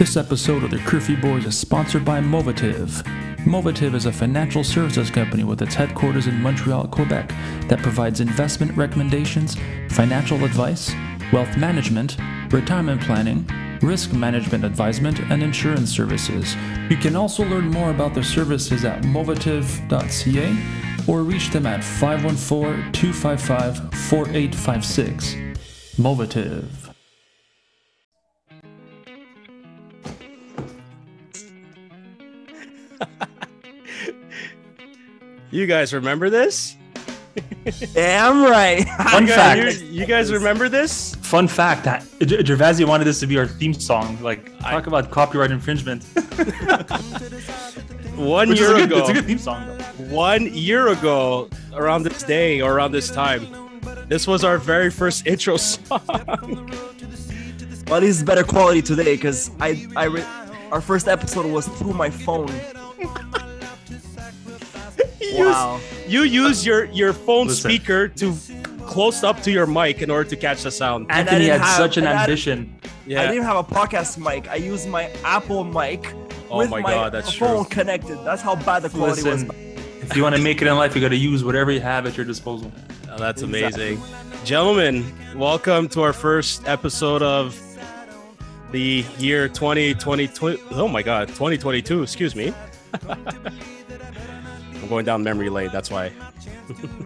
This episode of the Curfew Boys is sponsored by Movative. Movative is a financial services company with its headquarters in Montreal, Quebec, that provides investment recommendations, financial advice, wealth management, retirement planning, risk management advisement, and insurance services. You can also learn more about their services at movative.ca or reach them at 514 255 4856. Movative. You guys remember this? Damn right. Fun You guys, fact. you, you guys remember this? Fun fact uh, that Ger- Gervasio wanted this to be our theme song. Like, talk about copyright infringement. One Which year a good, ago. it's a good theme song, though. One year ago, around this day or around this time, this was our very first intro song. well, at least it's better quality today because I, I, re- our first episode was through my phone. You Wow. use, you use your your phone Listen. speaker to close up to your mic in order to catch the sound. And Anthony didn't had have- such an and I- ambition. I didn't have a podcast mic. I used my Apple mic Oh with my my, God, that's phone true. connected. That's how bad the quality Listen, was. if you want to make it in life, you got to use whatever you have at your disposal. Oh, that's Exactly. amazing. Gentlemen, welcome to our first episode of the year 2022. Oh my God, 2022, excuse me. I'm going down memory lane, that's why.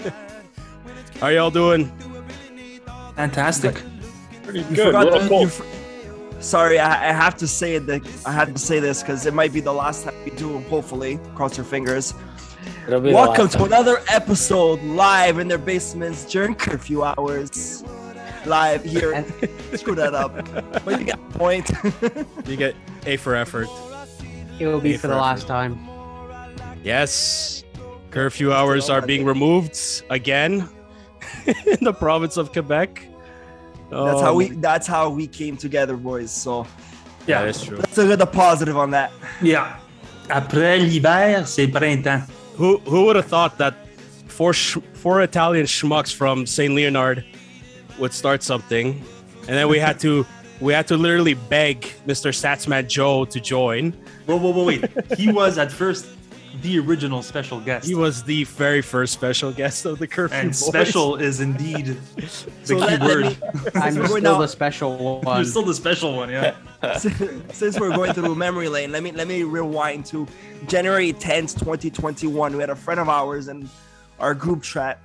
How y'all doing? Fantastic. Pretty You forgot to- you Sorry, I, I have to say. That I had to say this because it might be the last time we do. Hopefully, cross your fingers. It'll be Welcome to another episode live in their basements during curfew hours. Live here. Screw that up. But you got a point. You get A for effort. It will be Pay for the for last time. Yes. Curfew hours are being removed again in the province of Quebec. that's how Um, we. That's how we came together, boys. So Yeah, Yeah, that's true. let's look at the positive on that. yeah. Après l'hiver, c'est printemps. Who who would have thought that four sh- four Italian schmucks from Saint Leonard would start something, and then we had to we had to literally beg Mr. Satsman Joe to join. Whoa, whoa, whoa, wait. he was at first the original special guest. He was the very first special guest of the curfew. and Boys. special is indeed the So key let- let word. I'm still now- the special one. You're still the special one, yeah. Since we're going through memory lane, let me let me rewind to January 10th, 2021. We had a friend of ours in our group chat,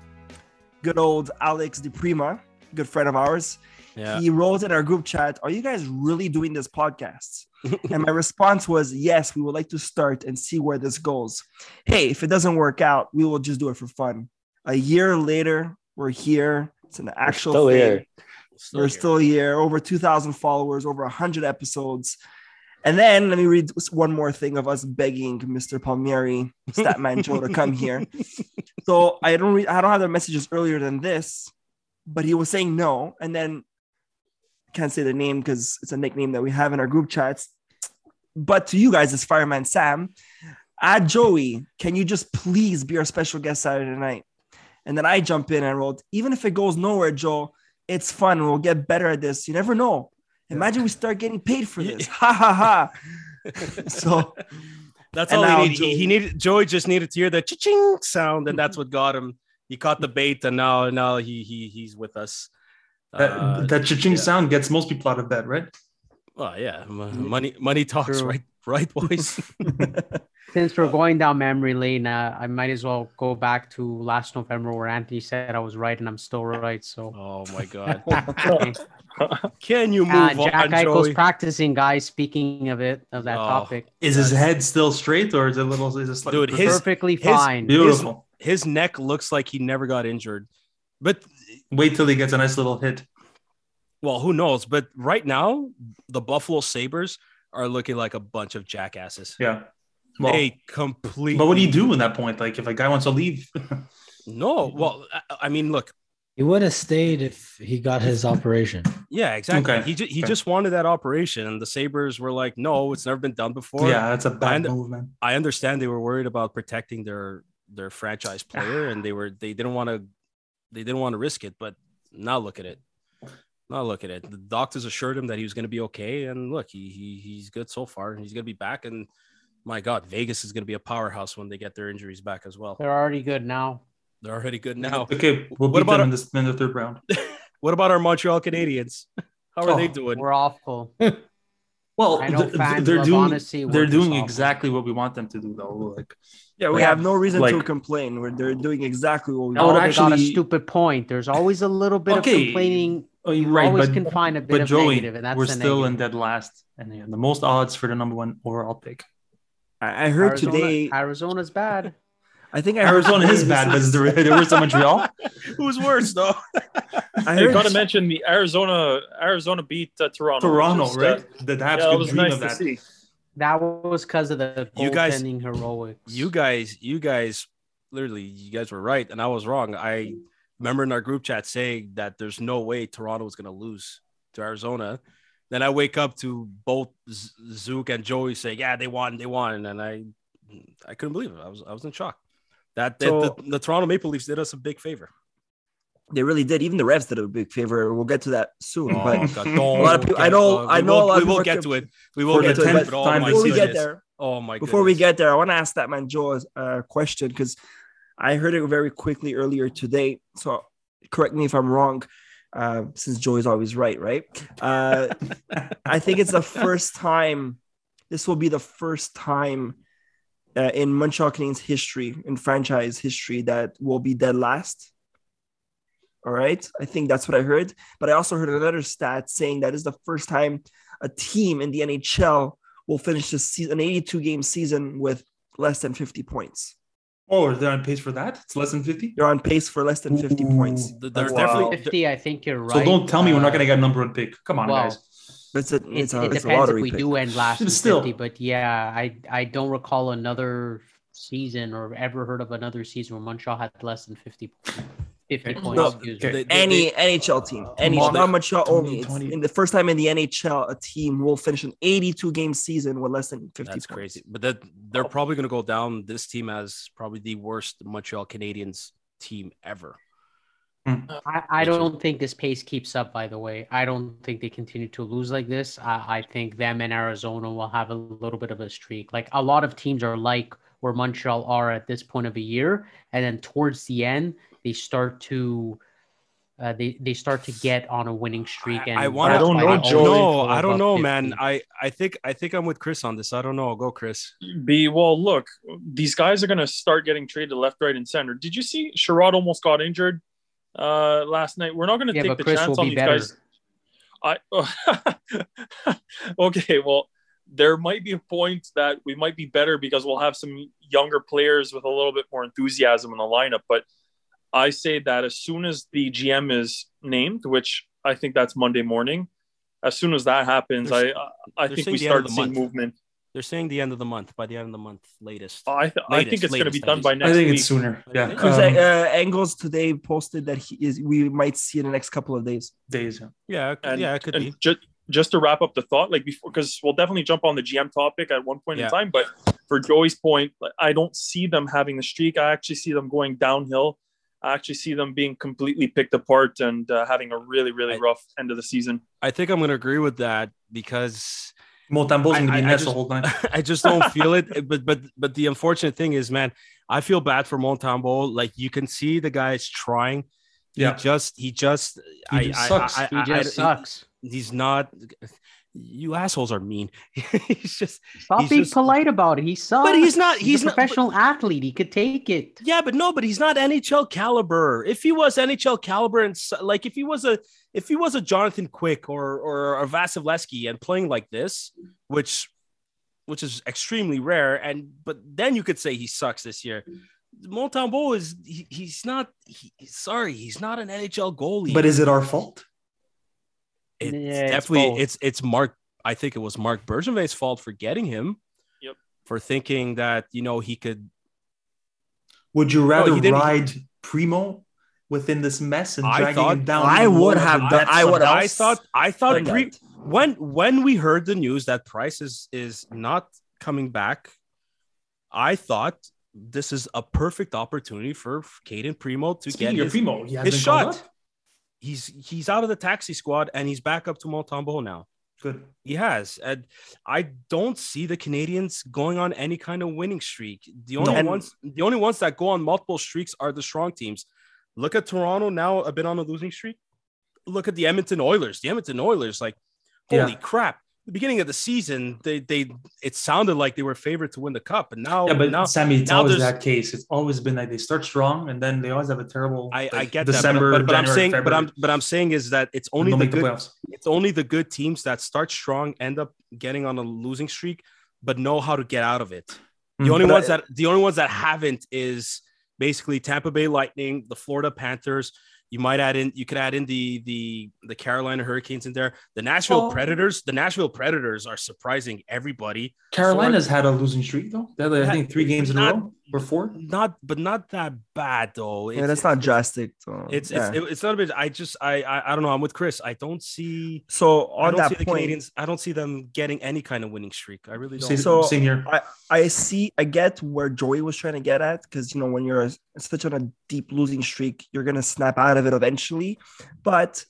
good old Alex DePrima, good friend of ours. Yeah. He wrote in our group chat, Are you guys really doing this podcast? and my response was, Yes, we would like to start and see where this goes. Hey, if it doesn't work out, we will just do it for fun. A year later, we're here. It's an actual still thing. here. We're still here, over 2,000 followers, over 100 episodes. And then let me read one more thing of us begging Mr. Palmieri, Statman Joe, to come here. So I don't read, I don't have the messages earlier than this, but he was saying no. And then can't say the name because it's a nickname that we have in our group chats. But to you guys, as Fireman Sam, add Joey. Can you just please be our special guest Saturday night? And then I jump in and wrote, even if it goes nowhere, Joe, it's fun. We'll get better at this. You never know. Imagine we start getting paid for this. Ha ha ha. so That's all he needed. He, he Joey- needed Joey just needed to hear the ching sound, and that's what got him. He caught the bait, and now now he he he's with us. That, Uh, that cha-ching yeah. sound gets most people out of bed, right? well, yeah, m- money money talks, True. right? Right, boys. Since we're going down memory lane, uh, I might as well go back to last November where Anthony said I was right and I'm still right. So, oh my god, uh, can you move Jack on, Eichel's Joey? practicing, guys. Speaking of it, of that Oh. topic, Is his head still straight or is it a little is it slightly Dude, his- perfectly his- fine. beautiful? His neck looks like he never got injured, but Wait till he gets a nice little hit. well, who knows? But right now, the Buffalo Sabres are looking like a bunch of jackasses. Yeah. Well, they completely. but what do you do in that point? Like if a guy wants to leave, No, well, I, I mean, look, He would have stayed if he got his operation. Yeah, exactly. Okay. He ju- he Okay. just wanted that operation, and the Sabres were like, "No, it's never been done before." yeah, that's a bad And- move, man. I understand they were worried about protecting their their franchise player, and they were they didn't want to they didn't want to risk it. But now look at it. Now look at it. The doctors assured him that he was going to be okay, and look, he, he he's good so far. He's going to be back, and my God, Vegas is going to be a powerhouse when they get their injuries back as well. They're already good now. They're already good now. Okay, we'll What beat about them a- in, this, in the third round. What about our Montreal Canadiens? How are Oh, they doing? We're awful. Well, th- they're doing they're doing exactly what we want them to do, though. Like Yeah, we Yeah, have no reason to complain. We're, they're doing exactly what we I would Oh, want. they got a stupid point. There's always a little bit Okay, of complaining. oh, You you're right, always but can find a bit but of Joey, negative, and that's we're the still in dead last, and yeah, the most odds for the number one overall pick. I I heard Arizona, today. Arizona's bad. I think I heard Arizona is bad, but is the the worst of Montreal? Who's worse though? I You heard got to mention the Arizona. Arizona beat uh, Toronto. Toronto, is, uh, right? That Habs yeah, it was nice of to see. That was because of the You guys- goaltending heroics. you guys, you guys, literally, you guys were right, and I was wrong. I remember in our group chat saying that there's no way Toronto was going to lose to Arizona. Then I wake up to both Z- Zook and Joey saying, "Yeah, they won, they won," and I, I couldn't believe it. I was, I was in shock. That, that So- the, the Toronto Maple Leafs did us a big favor. they really did. Even the refs did a big favor. We'll get to that soon. Oh, but God, a lot of people- I know- uh, I know will- a lot We will people get to it. We will For get to it. 10th But oh time my before we get there, oh my before we get there, I want to ask that man Joe a uh, question because I heard it very quickly earlier today. So correct me if I'm wrong, uh, since Joe is always right, right? Uh, I think it's the first time. This will be the first time uh, in Montreal Canadiens history, in franchise history, that will be dead last. All right, I think that's what I heard. But I also heard another stat saying that is the first time a team in the NHL will finish this season, an 82 game season with less than 50 points. Oh, they're on pace for that. It's less than fifty. They're on pace for less than 50 Ooh. points. They're That's definitely- 50, I think you're right. So don't tell me we're not Uh, going to get a number one pick. Come on, well, guys. It's a, It, it's a, it it's a depends if we pick. do end last But still. 50, but yeah, I I don't recall another season or ever heard of another season where Montreal had less than 50, 50 points. No, excuse me. They- they- Any NHL team, uh, any not Montreal only. In the first time in the NHL, a team will finish an 82 game season with less than 50 That's points. crazy. But that they're oh. probably going to go down this team as probably the worst Montreal Canadiens team ever. I, I don't think this pace keeps up, by the way. I don't think they continue to lose like this. I, I think them and Arizona will have a little bit of a streak. Like a lot of teams are like where Montreal are at this point of a year. And then towards the end, they start to. Uh, they, they start to get on a winning streak, and I, want. I don't know, they I. No, I don't know, 50. man. I I think I think I'm with Chris on this. I don't know. Go, Chris. Be well. Look, these guys are going to start getting traded left, right, and center. Did you see Chiarot almost got injured uh, last night? We're not going to Yeah, take the Chris chance will on be these better. guys. I okay. Well, there might be a point that we might be better because we'll have some younger players with a little bit more enthusiasm in the lineup. But I say that as soon as the GM is named, which I think that's Monday morning, as soon as that happens, They're- I I think we the end of start seeing month. movement. They're saying the end of the month. By the end of the month, latest. I, th- I think it's going to be done by latest. next I think week. it's sooner. Yeah, Chris um, uh, Engels today posted that he is. We might see in the next couple of days. days. Yeah. Yeah, and, yeah, it could and be. Just, just to wrap up the thought, like before, because we'll definitely jump on the GM topic at one point Yeah. in time. But for Joey's point, I don't see them having the streak. I actually see them going downhill. I actually see them being completely picked apart and uh, having a really, really I- rough end of the season. I think I'm going to agree with that because Montembeault's I- going to be I next just- the whole time. I just don't feel it. Eh, but but but the unfortunate thing is, man, I feel bad for Montembeault. Like you can see the guy's trying. He Yeah. just he just He I, just I- sucks. I- He just I- sucks. He's not. You assholes are mean. he's just. Stop he's being just- polite about it. He sucks. But he's not. He's, He's a not. professional athlete. He could take it. Yeah, but no, but he's not NHL caliber. If he was NHL caliber and like if he was a if he was a Jonathan Quick or or a Vasilevskiy and playing like this, which which is extremely rare, and but then you could say he sucks this year. Montembeault is he, he's not he, sorry he's not an NHL goalie. But is it our fault? It's Yeah, definitely both. it's it's Marc. I think it was Marc Bergevin's fault for getting him. Yep. For thinking that you know he could Would you rather he ride Primeau within this mess and I dragging thought- him down? I would have done- I would have- I thought I thought Like pre- when when we heard the news that Price is is not coming back, I thought this is a perfect opportunity for Cayden Primeau to Speaking get of his, Primeau, he his been called shot. He's he's out of the taxi squad and he's back up to Montembeault now. Good. He has. And I don't see the Canadians going on any kind of winning streak. The only No. ones the only ones that go on multiple streaks are the strong teams. Look at Toronto now a bit on a losing streak. Look at the Edmonton Oilers. The Edmonton Oilers, like, holy Yeah. crap. The beginning of the season, they they it sounded like they were favored to win the cup. And now, Yeah, but now Sammy, it's now always that case. It's always been like they start strong and then they always have a terrible. I, I get December, that, but, but, but I'm January, saying, but I'm but I'm saying is that it's only the make the good it's only the good teams that start strong end up getting on a losing streak, but know how to get out of it. The Mm. only But I- ones that the only ones that haven't is basically Tampa Bay Lightning, the Florida Panthers. You might add in you could add in the the the Carolina Hurricanes in there. The Nashville Oh. Predators, the Nashville Predators are surprising everybody. Carolina's had a losing streak though. They had, I think three games in a row or four. Not but not that bad though. Yeah, It's- that's not it's- drastic. So, It's yeah. it's it's not a bit. I just I, I I don't know. I'm with Chris. I don't see. so I on don't see that the point, Canadians. I don't see them getting any kind of winning streak. I really don't. Same, So- same here. I see. I get where Joey was trying to get at because you know when you're such on a deep losing streak, you're gonna snap out of it eventually. But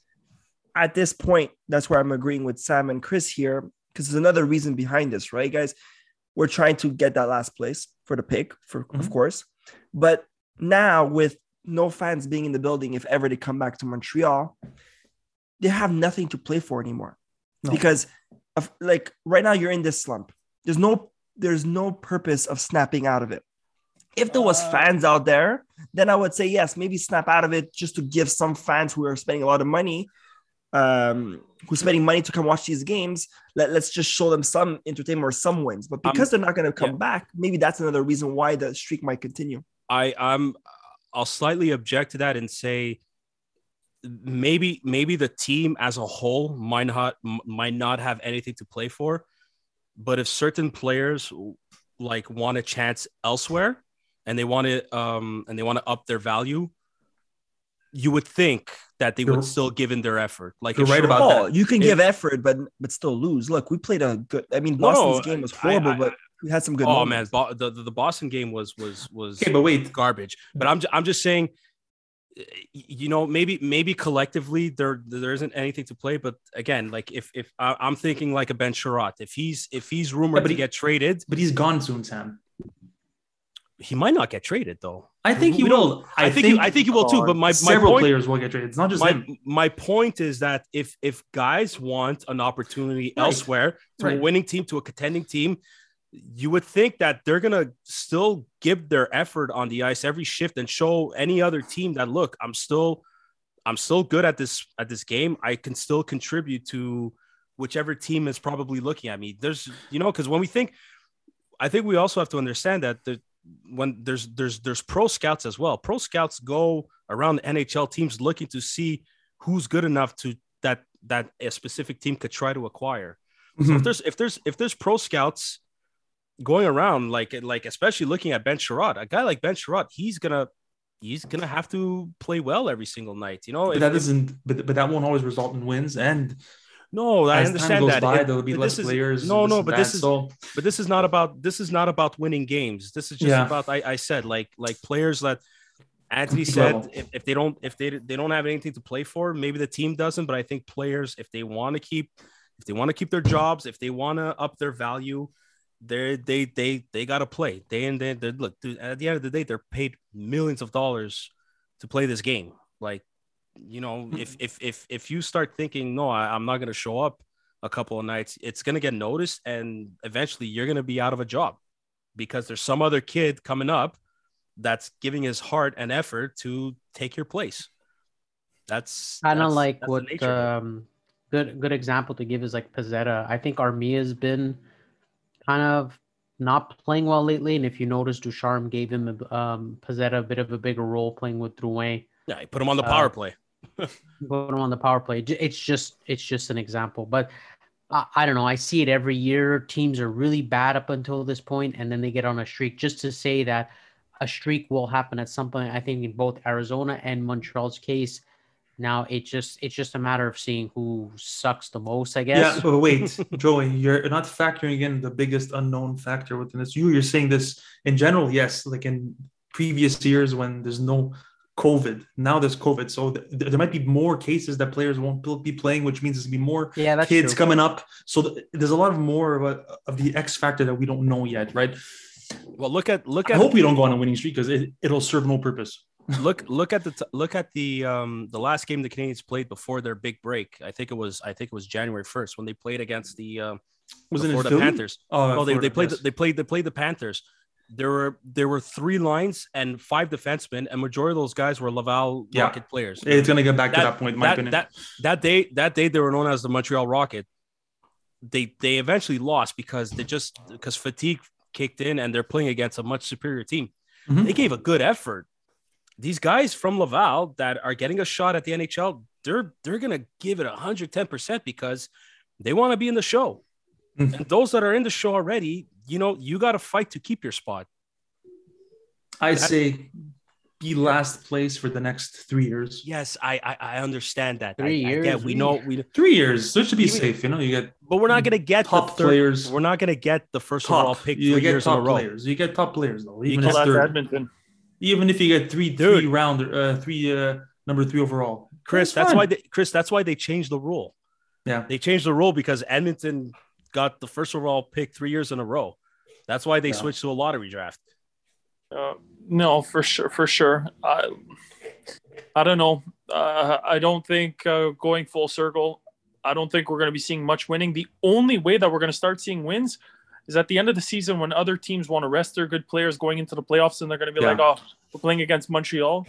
at this point, that's where I'm agreeing with Sam and Chris here because there's another reason behind this, right, guys? We're trying to get that last place for the pick, for of Mhm. course. But now with no fans being in the building, if ever they come back to Montreal, they have nothing to play for anymore No. because of like right now you're in this slump. There's no there's no purpose of snapping out of it. If there was Uh, fans out there, then I would say yes, maybe snap out of it just to give some fans who are spending a lot of money, um, who's spending money to come watch these games. Let, let's just show them some entertainment or some wins. But Um, because they're not going to come yeah. back, maybe that's another reason why the streak might continue. I I'm I'll slightly object to that and say maybe maybe the team as a whole might not might not have anything to play for, but if certain players like want a chance elsewhere and they want to um and they want to up their value, you would think that they You're- would still give in their effort. Like you're right about Oh, that. you can If- give effort, but but still lose. Look, we played a good. I mean, No, Boston's game was horrible, I- but we had some good. Oh man, moments. Bo- the, the the Boston game was was was Okay, but wait. garbage. But I'm ju- I'm just saying, you know, maybe maybe collectively there there isn't anything to play. But again, like if if I- I'm thinking like a Ben Chiarot, if he's if he's rumored Yeah, but to he- get traded, But he's gone soon, Sam. he might not get traded though. I think he will. I think he- I think he will too, but my- my several point- players will get traded. It's not just My him. my point is that if if guys want an opportunity Right. elsewhere to a winning team to a contending team. You would think that they're gonna still give their effort on the ice every shift and show any other team that look, I'm still I'm still good at this at this game. I can still contribute to whichever team is probably looking at me. There's you know because when we think, I think we also have to understand that the, when there's there's there's pro scouts as well. Pro scouts go around NHL teams looking to see who's good enough to that that a specific team could try to acquire. So Mhm. if there's if there's if there's pro scouts going around like like especially looking at Ben Chiarot, a guy like Ben Chiarot, he's gonna he's gonna have to play well every single night. You know, but if, that doesn't But, but that won't always result in wins. And no, I as time understand goes that. by, It- there'll be less is- players. No, no, but that. this is so. but this is not about this is not about winning games. This is just Yeah. about I, I said like like players that Anthony said if, if they don't if they they don't have anything to play for, maybe the team doesn't. But I think players if they want to keep if they want to keep their jobs, if they want to up their value, they they they they got to play. They and they they- look dude, at the end of the day, they're paid millions of dollars to play this game. Like you know, if if if if you start thinking no, I, I'm not going to show up a couple of nights, it's going to get noticed, and eventually you're going to be out of a job because there's some other kid coming up that's giving his heart and effort to take your place. That's kind of like that's what nature of it. um good good example to give is like Pezzetta. I think Armia's been kind of not playing well lately, and if you notice, Ducharme gave him a, um Pezzetta a bit of a bigger role playing with Drouin. yeah, you put him on the uh, power play. Put him on the power play. It's just it's just an example, but. I I don't know. I see it every year. Teams are really bad up until this point, and then they get on a streak. Just to say that a streak will happen at some point. I think in both Arizona and Montreal's case, now it just it's just a matter of seeing who sucks the most, I Yeah, guess. but wait, Joey, you're not factoring in the biggest unknown factor within this. You, you're saying this in general, yes, like in previous years when there's no COVID. Now there's COVID, so th- there might be more cases that players won't be playing, which means there's gonna be more Yeah, kids true. coming up. So th- there's a lot of more of, a, of the X factor that we don't know yet, right? Well, look at look at. I at hope we don't go on a winning streak because it, it'll serve no purpose. look look at the t- look at the um the last game the Canadians played before their big break. I think it was I think it was January first when they played against the um Was it in Florida Philly? Panthers. Oh, well, they, they played yes. the, they played they played the Panthers. There were there were three lines and five defensemen, and majority of those guys were Laval Yeah. Rocket players. It's gonna get back to That- that point, that, opinion. that that day that day they were known as the Montreal Rocket. They they eventually lost because they just because fatigue kicked in and they're playing against a much superior team. Mhm. They gave a good effort. These guys from Laval that are getting a shot at the NHL, they're they're gonna give it 110 percent because they want to be in the show. Mhm. And those that are in the show already, you know, you got to fight to keep your spot. I say be last place for the next three years. Yes, I I, I understand that. Three I, I years, get, we know we, Three years, so it should be Even- safe. You know, you get but we're not gonna get top the third, players. We're not gonna get the first overall top. pick You three get years in a top row. players. You get top players though. Even Because if Well, that's they're- Edmonton. even if you get three Dude. three round uh three uh number three overall. Chris, That's that's why they Chris, that's why they changed the rule. Yeah. They changed the rule because Edmonton got the first overall pick three years in a row. That's why they Yeah. switched to a lottery draft. Uh, no, for sure, for sure. I, I don't know. Uh, I don't think uh, going full circle. I don't think we're going to be seeing much winning. The only way that we're going to start seeing wins is at the end of the season when other teams want to rest their good players going into the playoffs, and they're going to be Yeah. like, "Oh, we're playing against Montreal."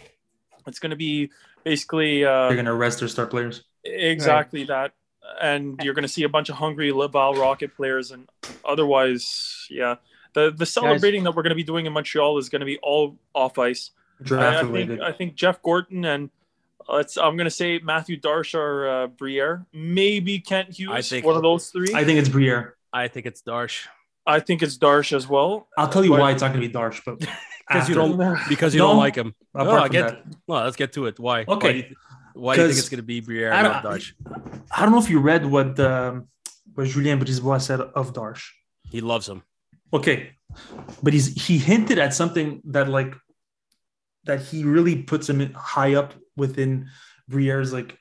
It's going to be basically uh, They're gonna rest their star players. exactly that, and you're going to see a bunch of hungry Laval Rocket players, and otherwise, yeah. The, the celebrating that we're going to be doing in Montreal is going to be all off ice. Draft I, I think I think Jeff Gorton and uh, let's I'm gonna say Matthew Darche or uh, Briere, maybe Kent Hughes, I think- one of those three. I think it's Briere. I think it's Darche I think it's Darche as well. I'll tell you But- why it's not gonna be Darche, but because you don't because you No. don't like him. Apart I get. that. Well, let's get to it. Why? Okay. Why do you, why do you think it's going to be Briere I Darche? I don't know if you read what um, what Julien Brisebois said of Darche. He loves him. Okay, but he's he hinted at something that like that he really puts him high up within Briere's like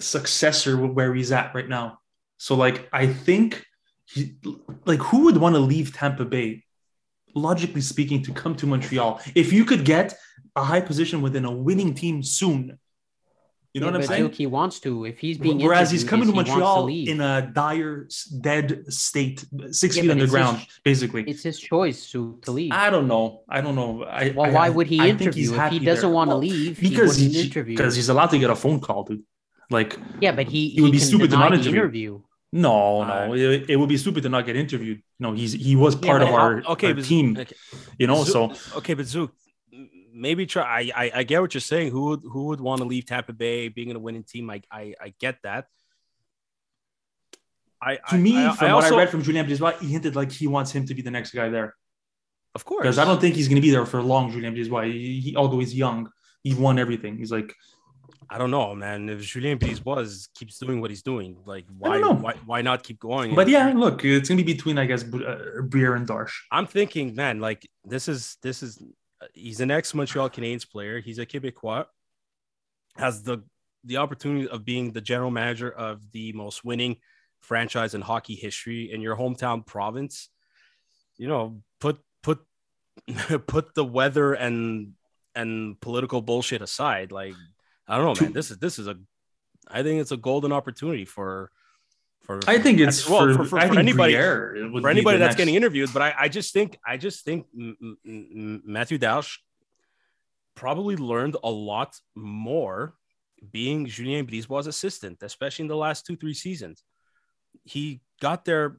successor where he's at right now. So like I think he like who would want to leave Tampa Bay, logically speaking, to come to Montreal if you could get a high position within a winning team soon. You know Yeah, what I'm saying? He wants to. If he's being Whereas he's coming to is he wants Montreal leave. in a dire, dead state, six Yeah, feet underground, his- basically. It's his choice to, to leave. I don't know. I don't know. I, well, I- why would he I interview if he doesn't there. want to leave? Because he he, interview. because he's allowed to get a phone call, dude. Like, yeah, but he, he would be stupid to not interview. interview. no, Uh, no, it, it would be stupid to not get interviewed. No, he's he was part but of our, okay, our but- team, okay. you know. Zook- So okay, but Zook, maybe try. I, I I get what you're saying. Who would who would want to leave Tampa Bay, being in a winning team? I I, I get that. I to me, I, from I what also, I read from Julien Brisebois, he hinted like he wants him to be the next guy there. of course, Because I don't think he's going to be there for long. Julien Brisebois, he, he, although he's young, he won everything. He's like, I don't know, man. If Julien Brisebois keeps doing what he's doing, like why why why not keep going? but yeah, look, it's going to be between I guess uh, Briere and Darche. I'm thinking, man, like this is this is he's an ex Montreal Canadiens player. He's a Quebecois, has the the opportunity of being the general manager of the most winning franchise in hockey history in your hometown province. You know, put put put the weather and and political bullshit aside. Like, I don't know, man. This is this is a I think it's a golden opportunity for for I think it's well, for, for, for, for anybody for anybody that's next- getting interviewed. But I, I just think I just think M- M- Matthew Darche probably learned a lot more being Julien Brisebois' assistant, especially in the last two three seasons. He got there.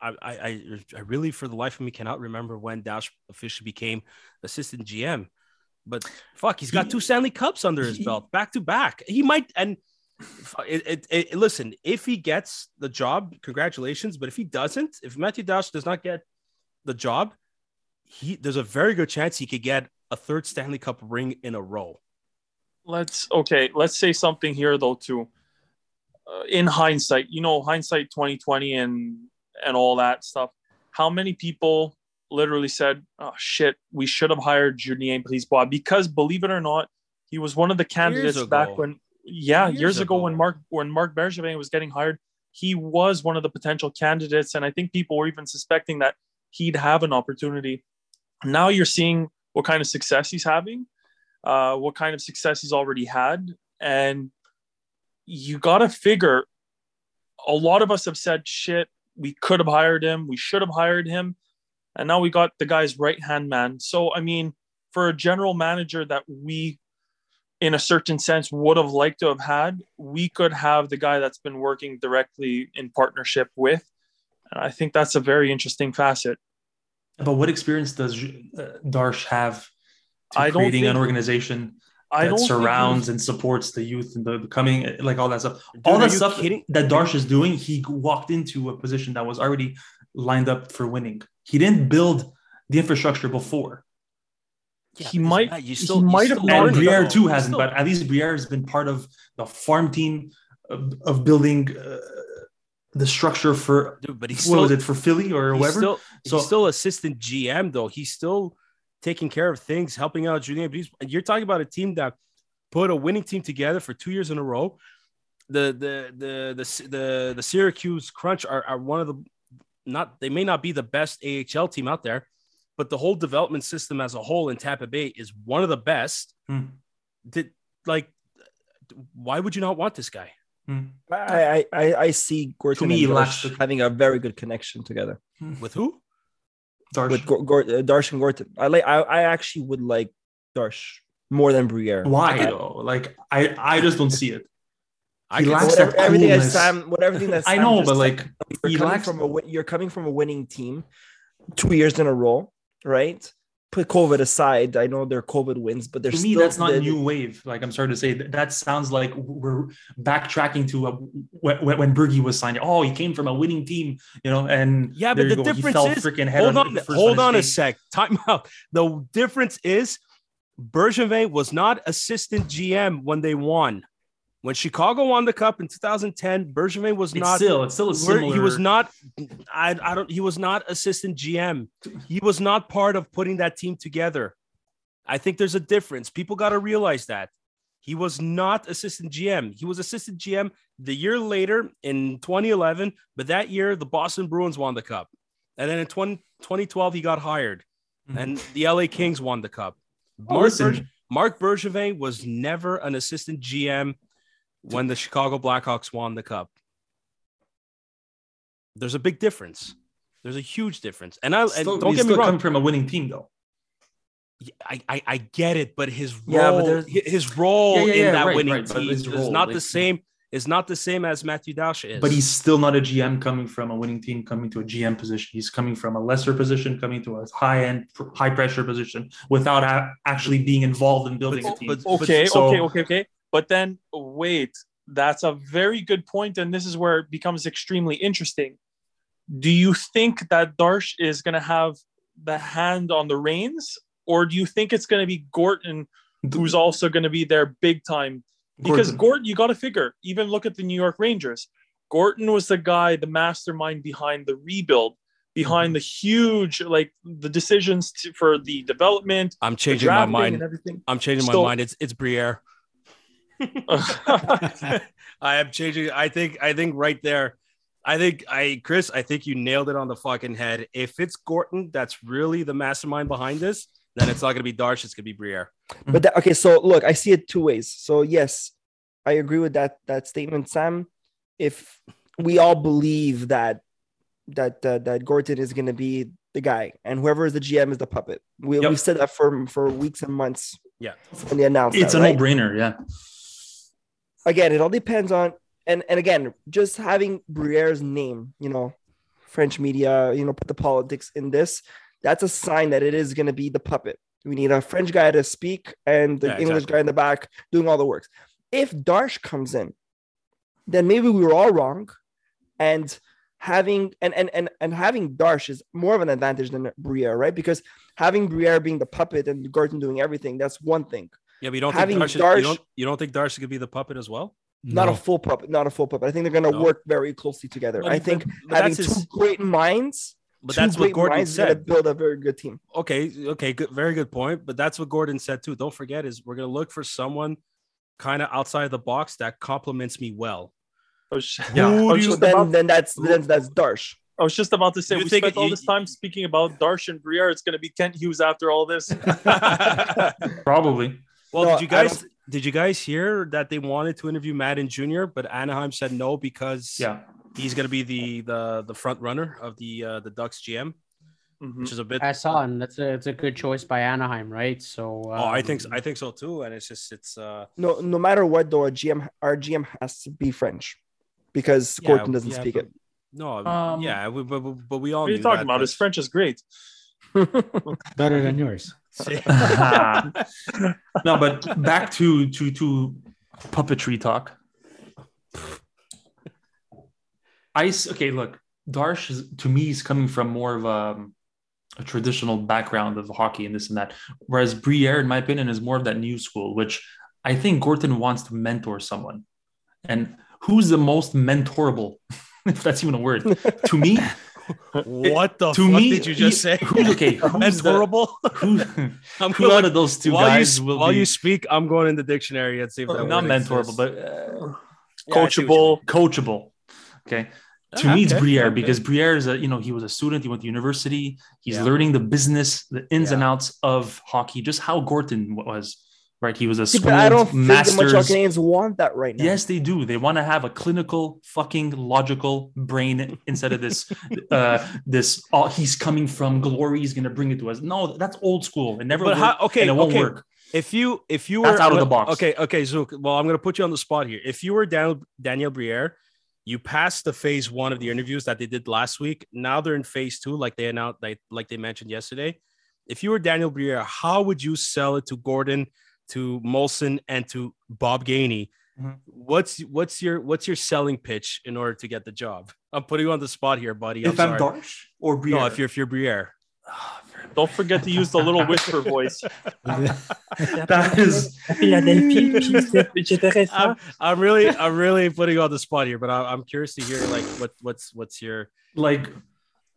I, I, I really, for the life of me, cannot remember when Darche officially became assistant GM. But fuck, he's got He- two Stanley Cups under his he- belt, back to back. He might and it, it, it- listen, if he gets the job, congratulations. But if he doesn't, if Matthew Darche does not get the job, he there's a very good chance he could get a third Stanley Cup ring in a row. Let's okay. Let's say something here though too. Uh, in hindsight, you know, hindsight 2020 and and all that stuff. How many people literally said, "Oh shit, we should have hired Julien Brisebois," because believe it or not, he He was one of the candidates back when, yeah, years, Years ago, ago. when Marc when Marc Bergevin was getting hired. He was one of the potential candidates, and I think people were even suspecting that he'd have an opportunity. Now you're seeing what kind of success he's having, uh, what kind of success he's already had, and you got to figure. A lot of us have said, "Shit, we could have hired him. We should have hired him." and now we got the guy's right hand man. So I mean, for a general manager that we, in a certain sense, would have liked to have had, we could have the guy that's been working directly in partnership with. And I think that's a very interesting facet. But what experience does uh, Darche have to I don't creating an organization I that surrounds and supports the youth and the coming, like all that stuff. Dude, all that stuff kidding? that Darche is doing, he walked into a position that was already lined up for winning. He didn't build the infrastructure before. He might you he still, might have And Briere too hasn't, but at least Briere has been part of the farm team of, of building uh, the structure for dude, but what he's still, was it for Philly or whatever. still, So- he's still assistant GM though. He's still taking care of things, helping out Julien. But you're talking about a team that put a winning team together for two years in a row. The the the the the, the Syracuse Crunch are, are one of the not they may not be the best AHL team out there, but the whole development system as a whole in Tampa Bay is one of the best. Hmm. Did like why would you not want this guy? Hmm. I, I I I see Gorton me, and Darche having a very good connection together With who? Darche. with Gor- Gor- uh, Darche and Gorton. I like I, I actually would like Darche more than Briere. Why I- though? Like I, I just don't see it. I He can lacks Whatever, that everything that. Sam, what everything that I know, but said, like you're he coming lacks- from a you're coming from a winning team, two years in a row, right? Put COVID aside, I know they're COVID wins, but to there's me still that's not the- new wave. Like I'm sorry to say, that, that sounds like we're backtracking to a, when, when Bergie was signed. Oh, he came from a winning team, you know, and Yeah, but the go. He difference fell is freaking hold on, on, hold his on a sec. Time out. The difference is Bergevin was not assistant GM when they won. When Chicago won the cup in 2010, Bergevin was It's not. still, it's still a similar. He was not. I, I don't. He was not assistant GM. He was not part of putting that team together. I think there's a difference. People got to realize that he was not assistant GM. He was assistant GM the year later in 2011, but that year the Boston Bruins won the cup, and then in 20, 2012 he got hired, Mhm. and the LA Kings won the cup. Oh, Marc. Berge- Marc Bergevin was never an assistant GM when the Chicago Blackhawks won the cup. There's a big difference. There's a huge difference, and I and don't get me wrong. coming from a winning team though. I, I I get it, but his Yeah, but role, his role Yeah, yeah, in yeah, that right, winning right, team is role, not like- the same. Is not the same as Matthew Dausha is. But he's still not a GM coming from a winning team, coming to a GM position. He's coming from a lesser position, coming to a high end, high pressure position without a- actually being involved in building a team. but- Okay, So- okay, okay, okay. But then wait, that's a very good point, and this is where it becomes extremely interesting. Do you think that Darche is going to have the hand on the reins, or do you think it's going to be Gorton who's also going to be there big time? Because Gordon. Gorton, you got to figure. Even look at the New York Rangers. Gorton was the guy, the mastermind behind the rebuild, behind mm-hmm. the huge like the decisions to, for the development, I'm changing my mind. and everything. I'm changing my mind. It's it's Briere. I am changing. I think. I think right there. I think I, Chris. I think you nailed it on the fucking head. If it's Gorton, that's really the mastermind behind this. Then it's not going to be Darche. It's going to be Briere. But that, okay, so look, I see it two ways. So yes, I agree with that that statement, Sam. If we all believe that that uh, that Gorton is going to be the guy, and whoever is the GM is the puppet, we Yep. we said that for for weeks and months. Yeah. when they announced it's that, a right? no-brainer, yeah. Again, it all depends on and and again, just having Briere's name, you know, French media, you know, put the politics in this. That's a sign that it is going to be the puppet. We need a French guy to speak and the Yeah, English exactly. guy in the back doing all the works. If Darche comes in, then maybe we were all wrong, and having and and and and having Darche is more of an advantage than Briere, right? Because having Briere being the puppet and Gorton doing everything, that's one thing. Yeah, but you don't Having think Darche, Darche- you don't you don't think Darche could be the puppet as well? Not No. a full puppet, not a full puppet. I think they're going to No. work very closely together. But- I think but having that's two his- great minds but that's what Gorton minds said. build a very good team. Okay, okay, good, very good point. But that's what Gorton said too. Don't forget is we're gonna look for someone kind of outside the box that complements me well. I was, Yeah. I Who was you- then about, then that's then that's Darche. I was just about to say You we think spent it- all you- this time speaking about Darche and Briere. It's going to be Kent Hughes after all this. Probably. Well, No, did you guys did you guys hear that they wanted to interview Madden Jr. but Anaheim said no because Yeah. he's gonna be the the the front runner of the uh, the Ducks GM, Mhm. which is a bit. I saw, and that's a it's a good choice by Anaheim, right? So oh, I think um, I think so too, and it's just it's uh No, no matter what though, a GM our GM has to be French because yeah, Gorton doesn't yeah, speak but- it. No, Um, yeah, we, but, but but we all. What are you talking that, about? but- His French is great. Better than yours. no, but back to to to puppetry talk. Ice. Okay, look, Darche is, to me is coming from more of a, a traditional background of hockey and this and that, whereas Briere, in my opinion, is more of that new school, which I think Gorton wants to mentor someone. And who's the most mentorable, if that's even a word, to me? What the to fuck me, did you just he- say? who's- okay, who's the- Mentorable. Who, I'm who gonna out of those two while guys you will while be you speak, I'm going in the dictionary and see if that not mentorable, but uh, Yeah, I see what you Coachable. coachable. Okay. To Ah, me, it's okay, Briere okay. because Briere is a you know he was a student. He went to university. He's Yeah. learning the business, the ins and outs of hockey, just how Gorton was. Right, he was a See, school but I don't think the master's. Montreal Canadiens want that right now. Yes, they do. They want to have a clinical, fucking logical brain instead of this. uh, this oh, he's coming from glory. He's gonna bring it to us. No, that's old school. It never. But worked, how- okay, and it won't okay. work. if you if you were That's out of the box. Okay, okay, Zook. Well, I'm gonna put you on the spot here. If you were Daniel Daniel Briere, you passed the phase one of the interviews that they did last week. Now they're in phase two, like they announced, like, like they mentioned yesterday. If you were Daniel Briere, how would you sell it to Gorton, to Molson, and to Bob Gainey? Mhm. What's what's your what's your selling pitch in order to get the job? I'm putting you on the spot here, buddy. I'm If I'm sorry. Darche or Briere, no, if you're if you're Briere. Don't forget to use the little whisper voice. that is I'm, I'm really I'm really putting you on the spot here, but I, I'm curious to hear like what what's what's your like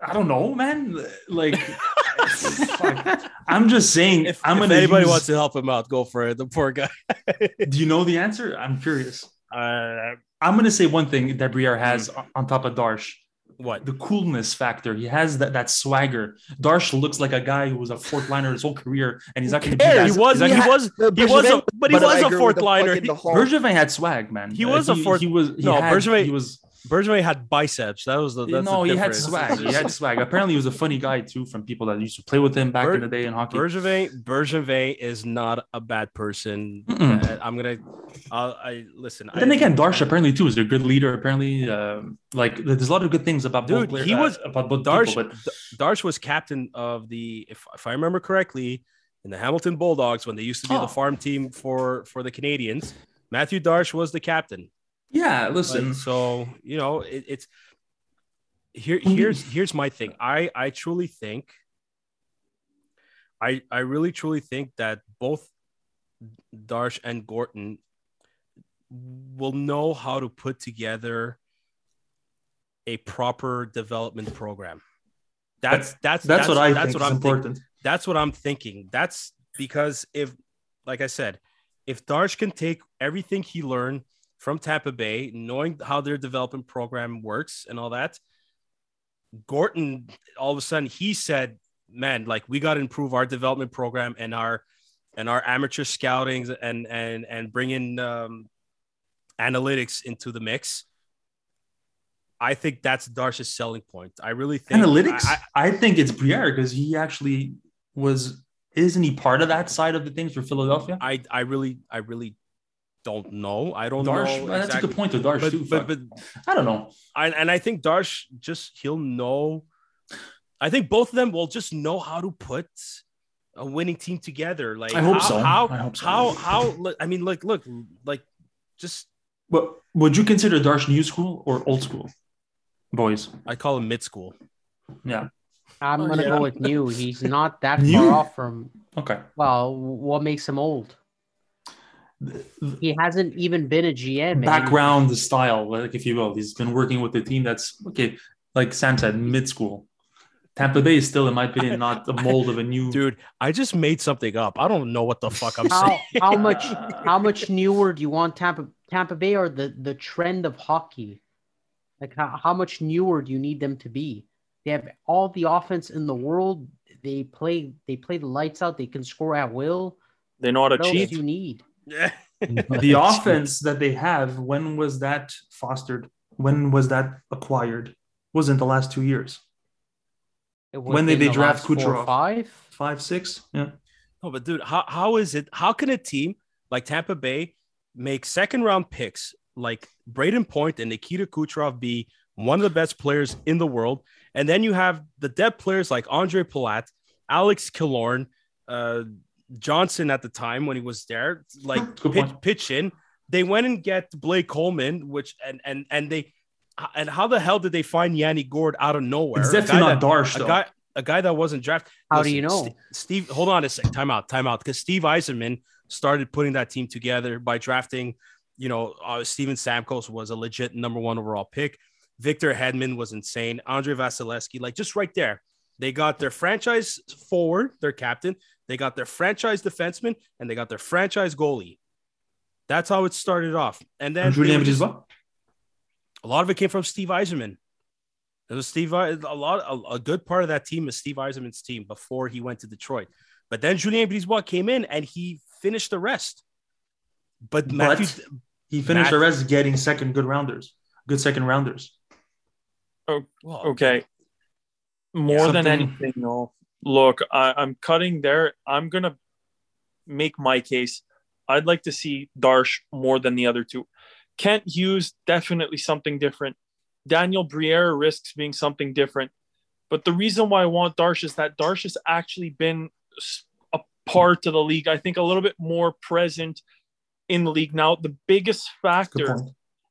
I don't know, man. Like fuck. I'm just saying. if, I'm if anybody use- wants to help him out, go for it. The poor guy. Do you know the answer? I'm curious. Uh, I'm gonna say one thing that Briere has on- on top of Darche: what? the coolness factor. He has that that swagger. Darche looks like a guy who was a fourth liner his whole career, and he's not gonna be that. He was he's not he gonna- was The he was a Bergevin- but he was a fourth liner. fucking- the Hulk. Bergevin had swag, man. He Uh, was a fourth- He was he No, had, Bergevin- He was Bergevin had biceps. That was the that's no. the He had swag. He had swag. Apparently, he was a funny guy too. From people that used to play with him back Ber- in the day in hockey. Bergevin Bergevin is not a bad person. Uh, I'm gonna. I'll, I listen. But then I- again, Darche apparently too is a good leader. Apparently, um, like there's a lot of good things about Dude, players, he uh, was- about both Darche, people, but Darche was captain of the, if, if I remember correctly, in the Hamilton Bulldogs when they used to be Oh. the farm team for for the Canadians. Matthew Darche was the captain. Yeah, listen, so you know, it, it's here. Here's here's my thing. I I truly think. I I really truly think that both Darche and Gorton will know how to put together a proper development program. That's that's that's, what I that's think what I'm important. that's what I'm thinking. That's because if, like I said, if Darche can take everything he learned from Tampa Bay, knowing how their development program works and all that, Gorton, all of a sudden, he said, "Man, like we got to improve our development program and our and our amateur scouting and and and bring in um, analytics into the mix." I think that's Darche's selling point. I really think Analytics, I- I, think it's Briere because he actually was. Isn't he part of that side of the things for Philadelphia? I I really I really don't know. I don't Darche, know. well, that's a good point with Darche But, too. but, fuck. but I don't know. I, and I think Darche just he'll know. I think both of them will just know how to put a winning team together. Like I hope how, so. How I hope so. how how? look, I mean, like look, like just But would you consider Darche new school or old school, boys? I call him mid school. Yeah. I'm Oh, gonna yeah. go with new. He's not that New? far off from. Okay. Well, what makes him old? He hasn't even been a GM. man. Background style, like if you will, he's been working with the team that's okay. Like Sam said, mid school. Tampa Bay is still, in my opinion, not the mold of a new. Dude, I just made something up. I don't know what the fuck I'm How saying. how much how much newer do you want Tampa Tampa Bay or the the trend of hockey? Like how, how much newer do you need them to be? They have all the offense in the world. They play they play the lights out. They can score at will. They know how to What else cheat. you need? Yeah. the offense that they have, when was that fostered? When was that acquired? Wasn't the last two years. It When did within they the draft last four Kucherov? Five. Five. Yeah. No, but dude, how, how is it? How can a team like Tampa Bay make second round picks like Brayden Point and Nikita Kucherov be one of the best players in the world? And then you have the depth players like Andre Palat, Alex Killorn, uh, Johnson at the time when he was there, like Good pitch, pitch in. They went and get Blake Coleman, which and and and they and how the hell did they find Yanni Gourde out of nowhere? It's A definitely guy not that- Darche, a though. guy a guy that wasn't drafted. How do you know? St- Steve, hold on a sec. Time out. Time out. Because Steve Yzerman started putting that team together by drafting. You know, uh, Steven Stamkos was a legit number one overall pick. Victor Hedman was insane. Andre Vasilevskiy, like just right there, they got their franchise forward, their captain. They got their franchise defenseman, and they got their franchise goalie. That's how it started off. And then And they Julien were a lot of it came from Steve Yzerman. It was Steve. A lot, a, a good part of that team is Steve Yzerman's team before he went to Detroit. But then Julien Brisebois came in and he finished the rest. But, But he finished the rest getting second good rounders, good second rounders. Oh, well, Okay. More than anything, no. Look, I, I'm cutting there. I'm gonna make my case. I'd like to see Darche more than the other two. Kent Hughes definitely something different. Daniel Briere risks being something different. But the reason why I want Darche is that Darche has actually been a part of the league. I think a little bit more present in the league now. The biggest factor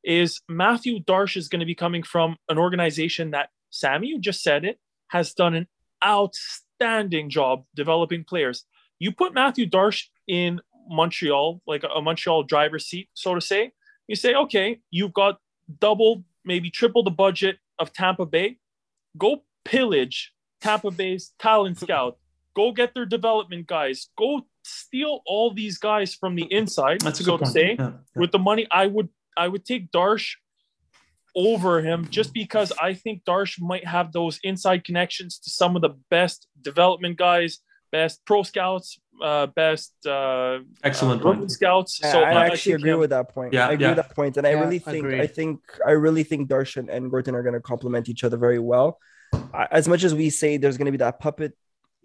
is Matthew Darche is going to be coming from an organization that Sammy, you just said it, has done an outstanding job developing players. You put Matthew Darche in Montreal, like a, Montreal driver's seat, so to say. You say, okay, you've got double, maybe triple the budget of Tampa Bay. Go pillage Tampa Bay's talent scout. Go get their development guys. Go steal all these guys from the inside, That's a so good to point. say Yeah. with the money, I would I would take Darche over him just because I think Darche might have those inside connections to some of the best development guys, best pro scouts, uh, best uh, Excellent uh, scouts. I- So I, I actually agree him- with that point. Yeah, I agree yeah. with that point, and I Yeah, really think agreed. I think I really think Darche and Gorton are going to complement each other very well. I, as much as we say there's going to be that puppet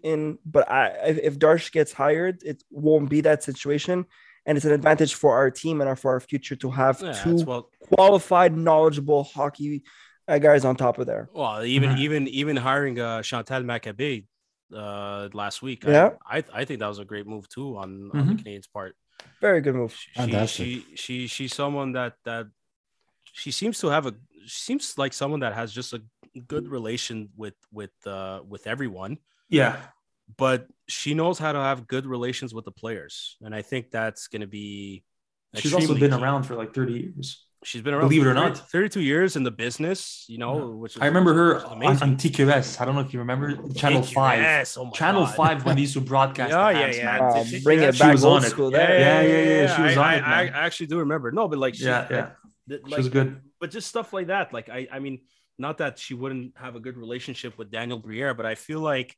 in, but I if, if Darche gets hired, it won't be that situation, and it's an advantage for our team and our, for our future to have yeah, two well, qualified, knowledgeable hockey uh, guys on top of there. well, even Mhm. even even hiring uh, Chantal Machabée uh, last week. Yeah. I, I I think that was a great move too on, on the Mhm. Canadians' part. Very good move. She, she she she's someone that that she seems to have a seems like someone that has just a good relation with with uh with everyone Yeah. but she knows how to have good relations with the players and i think that's going to be She's also been key. around for like 30 years. she's been around believe it or for not. 32 years in the business you know which is I remember her on, on TQS. I don't know if you remember Channel Thank you. 5. yes, oh my Channel God. 5 when they used to broadcast. Yeah, the yeah, Habs, yeah. man. Uh, She- bring yeah, it she was old on it. school yeah, there. Yeah, yeah, yeah, she was I, on I, it, man. I actually do remember no but like she, Yeah, yeah. th- She was good. but just stuff like that. Like I, I mean, not that she wouldn't have a good relationship with Daniel Briere, but I feel like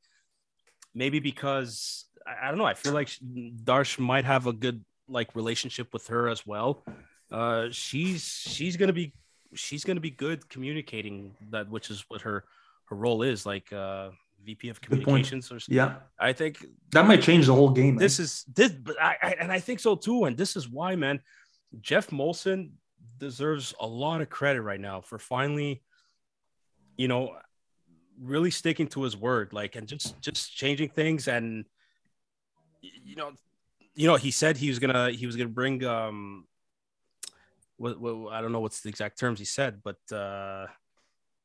maybe because I, I don't know, I feel like she- Darche might have a good like relationship with her as well. Uh, she's she's gonna be she's gonna be good communicating that, which is what her her role is, like uh, VP of communications or something. Yeah. I think That might change the whole game. man. this is this but I, I and I think so too and this is why man Geoff Molson deserves a lot of credit right now for finally you know really sticking to his word like and just just changing things and you know you know he said he was gonna he was gonna bring um what, what I don't know what's the exact terms he said but uh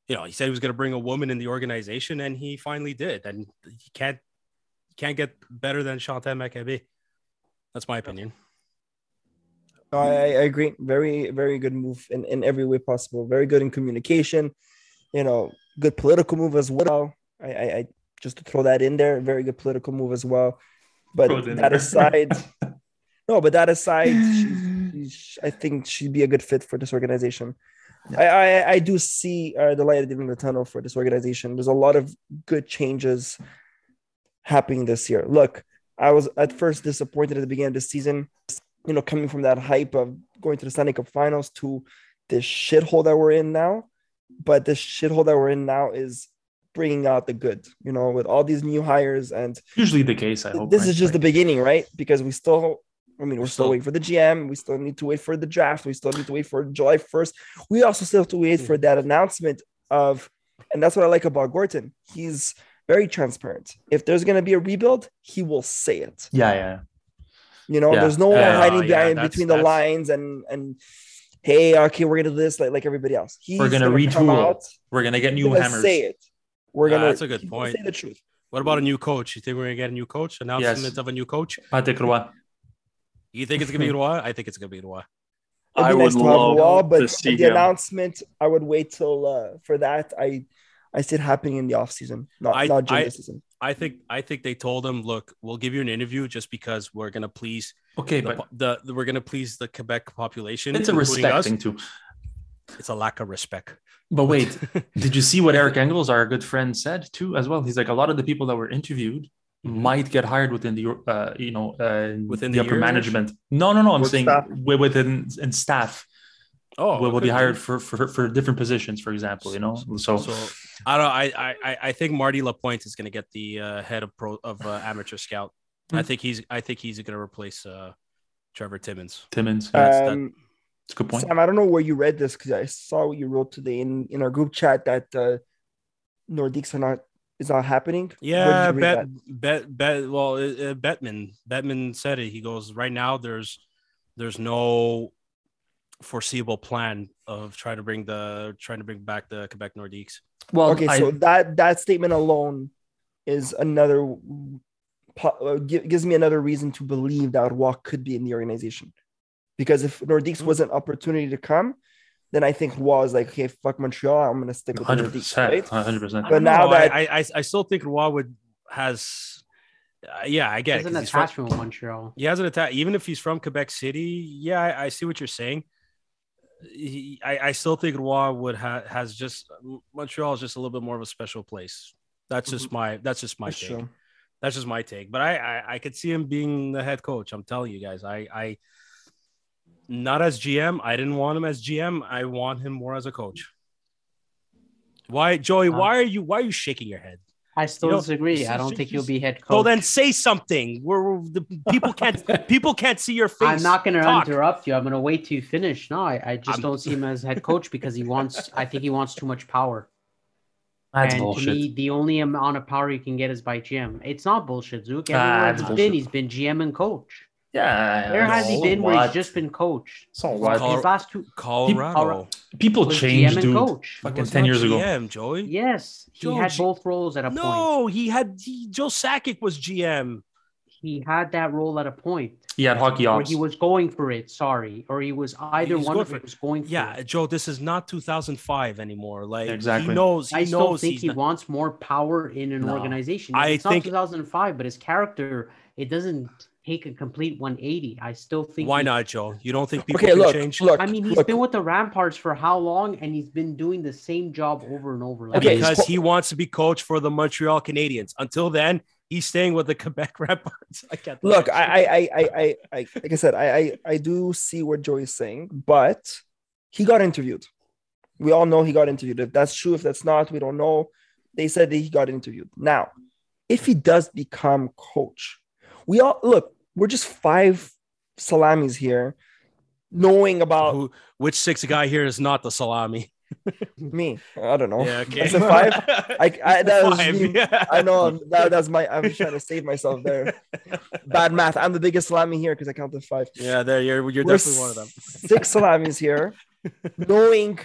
you know he said he was gonna bring a woman in the organization and he finally did and he can't can't get better than Chantal Machabée. That's my opinion. No, I, I agree. Very, very good move in, in every way possible. Very good in communication. You know, good political move as well. I, I, I just to throw that in there, very good political move as well. But Throw it in that there. aside, no, but that aside, she, she- I think she'd be a good fit for this organization. I, I I do see uh, the light at the end of the tunnel for this organization. There's a lot of good changes happening this year. Look, I was at first disappointed at the beginning of the season, you know, coming from that hype of going to the Stanley Cup Finals to this shithole that we're in now. But this shithole that we're in now is bringing out the good, you know, with all these new hires and Usually the case, I hope. this right? is just the beginning, right? Because we still, I mean, we're still Still- waiting for the GM. We still need to wait for the draft. We still need to wait for July 1st. We also still have to wait for that announcement of, and that's what I like about Gorton. He's very transparent. If there's going to be a rebuild, he will say it. yeah, yeah. You know, Yeah. there's no Yeah, hiding oh, yeah, behind between the lines and, and, hey, okay, we're going to do this like, like everybody else. He's We're gonna come retool. out, We're gonna get new gonna hammers. say it. We're gonna. that's a good point. Say the truth. What about a new coach? You think we're gonna get a new coach? Announcement Yes. of a new coach? Patrick Roy. You think it's gonna be Roy? I think it's gonna be Roy. It'd I be would nice love Roy, to but see the him. announcement, I would wait till uh, for that. I I see it happening in the off season, not I- not during I- the season. I think I think they told him, look, we'll give you an interview just because we're gonna please Okay, the, but the, the- we're gonna please the Quebec population. it's a including respect us. thing too. It's a lack of respect. But wait, did you see what Eric Engels, our good friend, said too as well? He's like a lot of the people that were interviewed might get hired within the uh, you know uh, Within the, the upper year? management. No, no, no. I'm With saying staff? within and staff Oh, will, will be hired for, for for different positions, for example. You know, so, So I don't. I I I- I think Marty Lapointe is gonna get the uh, head of pro of uh, amateur scout. I Hmm. think he's I think he's gonna replace uh, Trevor Timmons. Timmins, That's that- Um, it's a good point. Sam, I don't know where you read this because I saw what you wrote today in, in our group chat that uh, Nordiques are not is not happening. Yeah, did you bet, bet, bet. Well, uh, uh, Bettman, Bettman said it. He goes right now. There's, there's no foreseeable plan of trying to bring the trying to bring back the Quebec Nordiques. Well, okay, I- so that that statement alone is another po- gi- gives me another reason to believe that Roy could be in the organization. Because if Nordiques Hmm. was an opportunity to come, then I think Roy is like, okay, fuck Montreal, I'm gonna stick with the hundred Nordiques, percent, right? hundred percent. But now know, that- I, I, I still think Roy would has, uh, yeah, I get There's it. an 'cause he's from- attachment with Montreal. he has an attack, even if he's from Quebec City. Yeah, I, I see what you're saying. He, I, I still think Roy would have has just Montreal is just a little bit more of a special place. That's just my that's just my That's take. true. That's just my take. But I, I I could see him being the head coach. I'm telling you guys. I I not as GM. I didn't want him as GM. I want him more as a coach. Why, Joey? Uh, Why are you why are you shaking your head? I still You know, disagree. I don't think you he'll be head coach. So then say something. Where where the people can't people can't see your face. I'm not going to interrupt you. I'm going to wait till you finish. No, I, I just I'm- don't see him as head coach because he wants. I think he wants too much power. That's and bullshit. to me, the only amount of power you can get is by GM. It's not bullshit, Zook. Ah, Everywhere it's he's bullshit. been, he's been GM and coach. yeah, Where has he so been where he's just been coached? So His what? Col- last two Colorado. People was change, and dude. coach. Fucking ten not years ago. GM, Joey. Yes, he Joe, had G- both roles at a point. No, he had he, Joe Sakic was GM. He had that role at a point He had hockey where ops. he was going for it. Sorry, or he was either was one going of for it was going for Yeah, it. Joe, this is not 2005 anymore. Like Exactly. he knows. He I still knows think he not- wants more power in an No. organization. I it's think- not 2005, but his character it doesn't take a complete 180. I still think. Why he- not, Joe? You don't think people Okay, can look, change? look. I mean, he's look, been with the Ramparts for how long, and he's been doing the same job over and over. Like, Okay, because he wants to be coach for the Montreal Canadiens. Until then, he's staying with the Quebec Ramparts. I can't Look, I, I, I, I, I, like I said, I, I, I do see what Joey's saying, but he got interviewed. We all know he got interviewed. If that's true, if that's not, we don't know. They said that he got interviewed. Now, if he does become coach, we all look. We're just five salamis here, knowing about Who, which six guy here is not the salami? me. I don't know. Yeah, okay. I said five. I, I that was Five, me. yeah. I know that, that's my. I'm trying to save myself there. Bad math. I'm the biggest salami here because I count counted five. Yeah, there you're. You're We're definitely one of them. Six salamis here, knowing,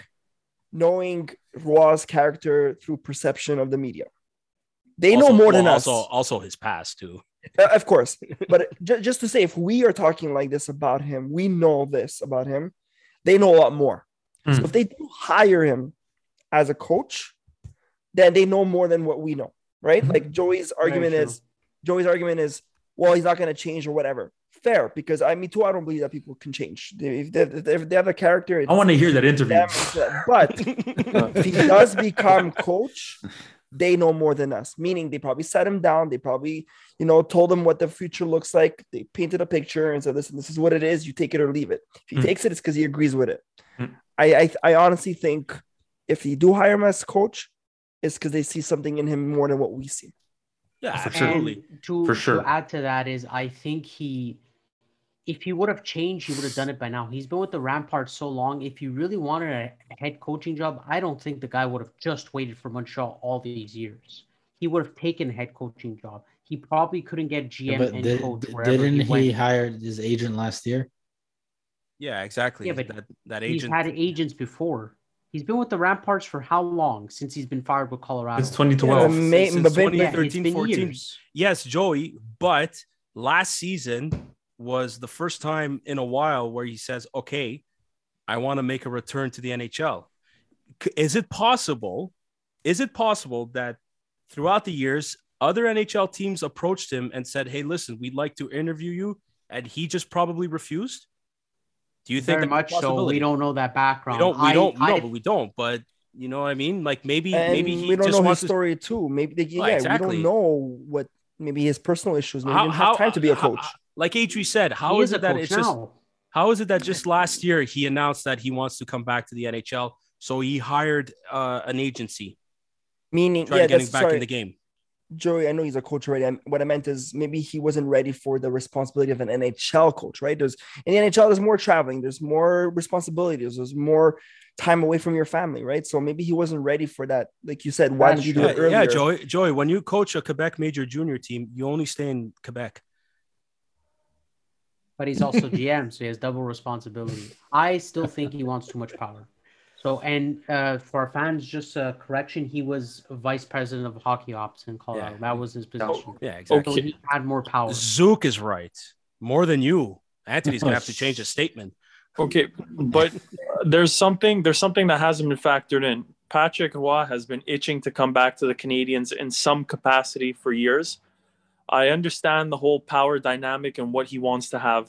knowing Roy's character through perception of the media. They know Also- more than well, us, Also, also his past too. Uh, of course. But ju- just to say, if we are talking like this about him, we know this about him. They know a lot more. So Hmm. if they do hire him as a coach, then they know more than what we know. right? Mhm. Like Joey's argument is Joey's argument is, well, he's not going to change or whatever. Fair, because I mean, too, I don't believe that people can change. If they, if they have a character, I want to hear that interview. them. But if he does become coach, they know more than us. Meaning, they probably sat him down. They probably, you know, told him what the future looks like. They painted a picture and said, "Listen, this is what it is. You take it or leave it." If he Mm. takes it, it's because he agrees with it. Mm. I, I, I honestly think if they do hire him as coach, it's because they see something in him more than what we see. yeah, For sure. absolutely. To, For sure. to add to that is I think he if he would have changed, he would have done it by now. He's been with the Ramparts so long. If he really wanted a head coaching job, I don't think the guy would have just waited for Montreal all these years. He would have taken a head coaching job. He probably couldn't get GM but and did, coach wherever didn't he, he, hire his agent last year? Yeah, exactly. Yeah, but that that He's agent. had agents before. He's been with the Ramparts for how long since he's been fired with Colorado? It's 2012. Yeah, May- since but- but- yeah, it's 2013, been 14. years. Yes, Joey, but last season was the first time in a while where he says, "Okay, I want to make a return to the NHL." Is it possible? Is it possible that throughout the years, other NHL teams approached him and said, "Hey, listen, we'd like to interview you," and he just probably refused? Do you think Very much so. We don't know that We background. don't. We I- don't. know, but we don't. But you know what I mean? Like maybe, And maybe he we don't just know his wants to story too. Maybe they, yeah, exactly. we don't know what maybe his personal issues. Maybe he how, didn't how have time to be a how- coach. like Adri said, how he is a it that coach it's just how is it that just last year he announced that he wants to come back to the NHL? So he hired uh, an agency, Meaning, trying yeah, to get him back sorry, in the game. Joey. I know he's a coach already. I'm, what I meant is maybe he wasn't ready for the responsibility of an NHL coach. Right? There's in the NHL, there's more traveling, there's more responsibilities, there's more time away from your family. Right? So maybe he wasn't ready for that. Like you said, why That's did you do Yeah, it earlier? yeah, Joey. Joey, when you coach a Quebec major junior team, you only stay in Quebec. but he's also GM, so he has double responsibility. I still think he wants too much power. So, and uh, for our fans, just a correction: he was vice president of hockey ops in Colorado. Yeah. That was his position. Yeah, exactly. So he had more power. Zook is right. More than you. Anthony's gonna have to change his statement. Okay, but there's something there's something that hasn't been factored in. Patrick Roy has been itching to come back to the Canadiens in some capacity for years. I understand the whole power dynamic and what he wants to have,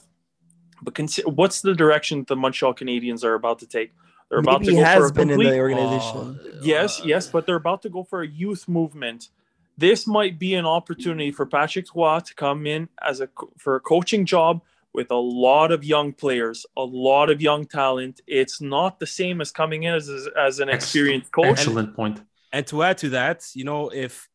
but consi- what's the direction the Montreal Canadiens are about to take? They're about Maybe to he go for a been in the organization. Oh, Yes, uh, yes, but they're about to go for a youth movement. This might be an opportunity for Patrick Roy to come in as a for a coaching job with a lot of young players, a lot of young talent. It's not the same as coming in as as an Ex- experienced coach. Excellent point. And to add to that, you know, if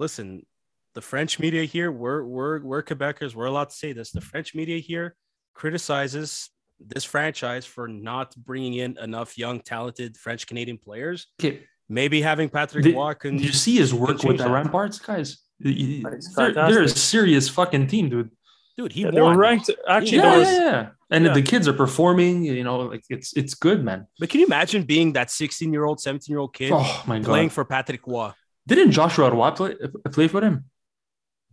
listen, the French media here, we're we're we're Quebecers, we're allowed to say this. The French media here criticizes this franchise for not bringing in enough young, talented French Canadian players. Okay. Maybe having Patrick Did, Roy can did you see his work with the. Ramparts, guys? They're, they're a serious fucking team, dude. dude. He Yeah, they were ranked. Actually, Yeah, Yeah, was yeah, yeah. And Yeah. the kids are performing. You know, like it's it's good, man. But can you imagine being that 16 year old, 17 year old kid Oh my god! playing for Patrick Roy? Didn't Joshua Roy play play for him,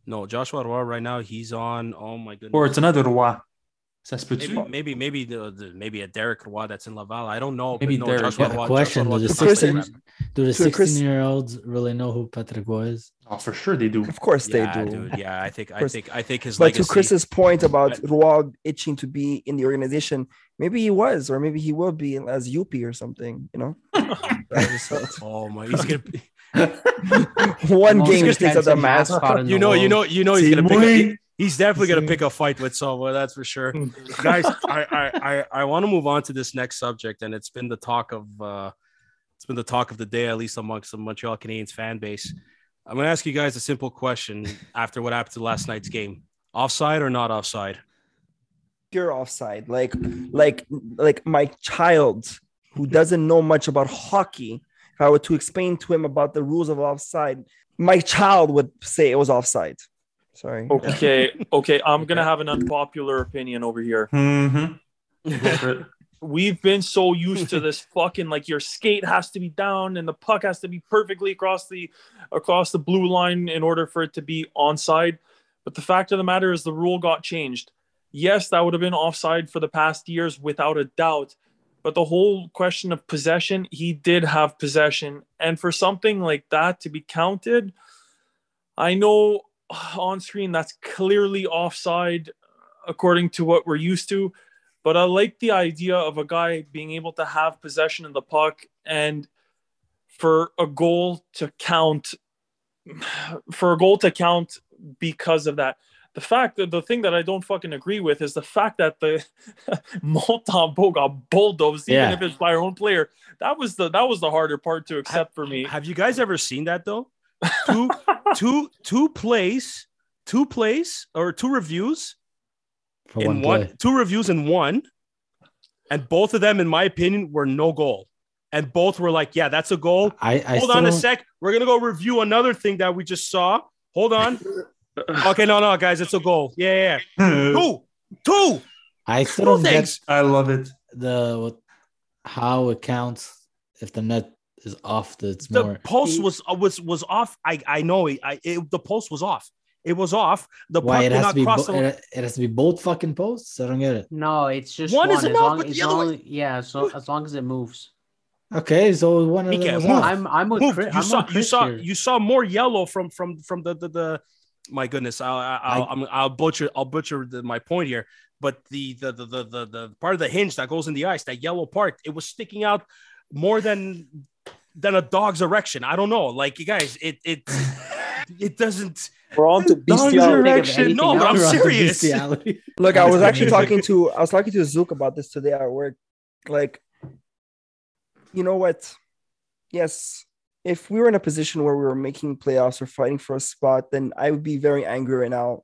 No, Joshua Roy right now he's on. Oh my goodness. or it's another Roy? Ça se peut-tu? maybe, maybe, maybe the, the maybe a Derek Roy that's in Laval. I don't know. Maybe no, Derek. Joshua Yeah, Roy, question: Joshua Do the just plays Chris- for them. sixteen do the To Chris- sixteen year olds really know who Patrick Roy is? Oh, for sure they do. Of course they do. dude. Yeah, I think I think I think his But legacy. to Chris's point about But- Roy itching to be in the organization, maybe he was, or maybe he will be as Youppi or something. You know, oh my, he's gonna. Be, one game he takes out the mask. mascot you know, you know, you know, he's gonna pick. Simone. A, he's definitely gonna pick a fight with someone. That's for sure. Guys, I I I, I want to move on to this next subject, and it's been the talk of uh, it's been the talk of the day, at least amongst the Montreal Canadiens fan base. I'm gonna ask you guys a simple question after what happened to last night's game: offside or not offside? Pure offside, like, like, like my child who doesn't know much about hockey. If I were to explain to him about the rules of offside, my child would say it was offside. Sorry. okay. Okay, I'm gonna have an unpopular opinion over here. Mm-hmm. we've been so used to this fucking like your skate has to be down and the puck has to be perfectly across the across the blue line in order for it to be onside. But the fact of the matter is the rule got changed. Yes, that would have been offside for the past years without a doubt. But the whole question of possession, he did have possession. And for something like that to be counted, I know on screen that's clearly offside according to what we're used to, but I like the idea of a guy being able to have possession of the puck and for a goal to count for a goal to count because of that. The fact that the thing that I don't fucking agree with is the fact that the Montembeault got bulldozed, Yeah. even if it's by our own player. That was the that was the harder part to accept for me. Have you guys ever seen that though? Two, two, two plays, two plays or two reviews For in one one, two reviews in one, and both of them, in my opinion, were no goal, and both were like, "Yeah, that's a goal." I, I Hold still on a sec. We're gonna go review another thing that we just saw. Hold on. Okay, no, no, guys, it's a goal. Yeah, yeah, yeah. two, two, I still two don't get. I love it. the how it counts if the net is off. The it's The more. post was uh, was was off. I I know it. I it, the post was off. It was off. The Why it has not to be? Bo- the it, it has to be both fucking posts. I don't get it. No, it's just One one, is as enough, long but the other one- long, yeah, so as long as it moves. Okay, so one of them move. I'm I'm with Move. Chris. You I'm saw you saw here. you saw more yellow from from from the the, the my goodness. I'll I'll, I'm, I'll butcher I'll butcher the, my point here. But the the, the the the the part of the hinge that goes in the ice, that yellow part, it was sticking out more than than a dog's erection. I don't know. Like you guys, it it it doesn't. We're on to Dog's bestiality. No, but I'm We're on to serious. Look, I was actually talking to I was talking to Zook about this today at work. Like, you know what? Yes, if we were in a position where we were making playoffs or fighting for a spot, then I would be very angry right now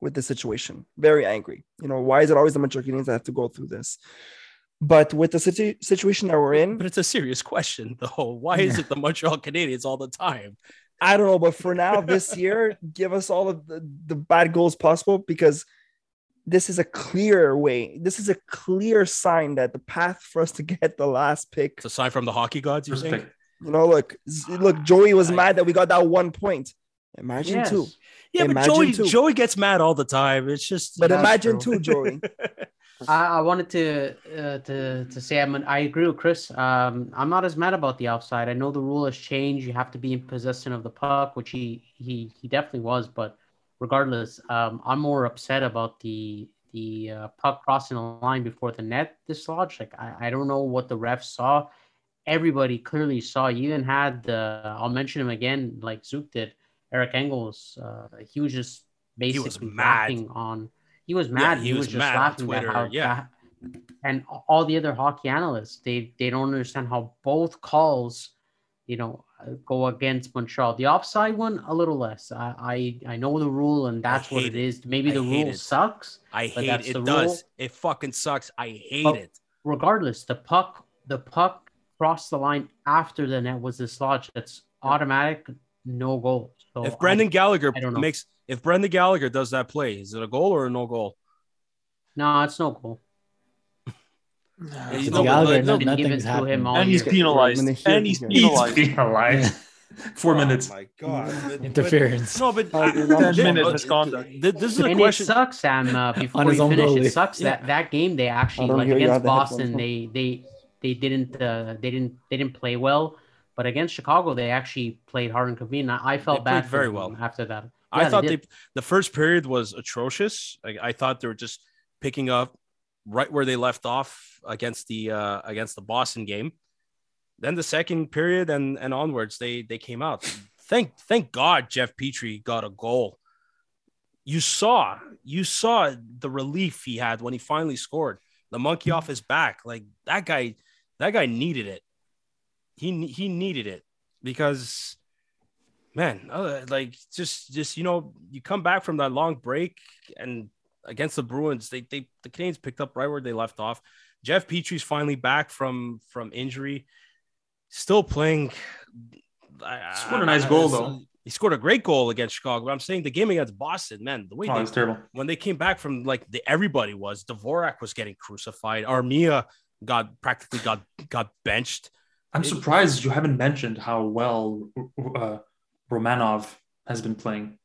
with the situation. Very angry. You know, why is it always the Montreal Canadiens that have to go through this? But with the situ- situation that we're in, But it's a serious question, though. Why is it the Montreal Canadiens all the time? I don't know, but for now, this year, give us all of the, the bad goals possible because this is a clear way. This is a clear sign that the path for us to get the last pick. It's a sign from the hockey gods. You're saying? You know, look, look, Joey was mad that we got that one point. Imagine Yes. two, Yeah, but Imagine Joey too. Joey gets mad all the time. It's just. but imagine true. two, Joey. I, I wanted to uh, to to say I'm I agree with Chris. Um, I'm not as mad about the offside. I know the rule has changed. You have to be in possession of the puck, which he he he definitely was. But regardless, um, I'm more upset about the the uh, puck crossing the line before the net dislodged. Like I, I don't know what the refs saw. Everybody clearly saw. You even had the I'll mention him again, like Zook did. Eric Engels. Uh, he was just was basically mad. on. He was mad. he he, was was, just laughing Twitter, at how yeah. and all the other hockey analysts they they don't understand how both calls you know go against montreal the offside one a little less i i, I know the rule and that's what it it. is maybe I the rule it. sucks I But hate that's it. the It does. rule. It fucking sucks. I hate But- it. regardless the puck the puck crossed the line after the net was dislodged that's automatic no goal so If I- Brendan Gallagher I don't makes, if Brendan Gallagher does that play, is it a goal or a no goal? no it's no goal He's no- Gallagher, no, nothing's to him all and he's year. penalized. When they hear And he's him. He's penalized. penalized. Four minutes. Oh my god. Interference. No, but Uh, Ten minute uh, misconduct. th- This is a and question. it sucks, Sam. Uh, before his you finish, goalie. it sucks that that game they actually don't like against have the Boston they they they didn't uh, they didn't they didn't play well, but against Chicago they actually played hard and convenient. I, felt They bad very well. after that. I thought they, did. the first period was atrocious. I, I thought they were just picking up right where they left off against the uh, against the Boston game. Then the second period and and onwards, they they came out. Thank thank God Jeff Petry got a goal. You saw you saw the relief he had when he finally scored. The monkey off his back, like that guy. That guy needed it. He he needed it because man, uh, like just just you know, you come back from that long break and against the Bruins, they they the Canadiens picked up right where they left off. Jeff Petry's finally back from from injury, still playing. I- Scored a nice I- goal, though. He scored a great goal against Chicago. But I'm saying the game against Boston, man, the way Oh, they, terrible. when they came back from like the everybody was Dvorak was getting crucified. Armia got practically got got benched. I'm It- surprised you haven't mentioned how well uh, Romanov has been playing.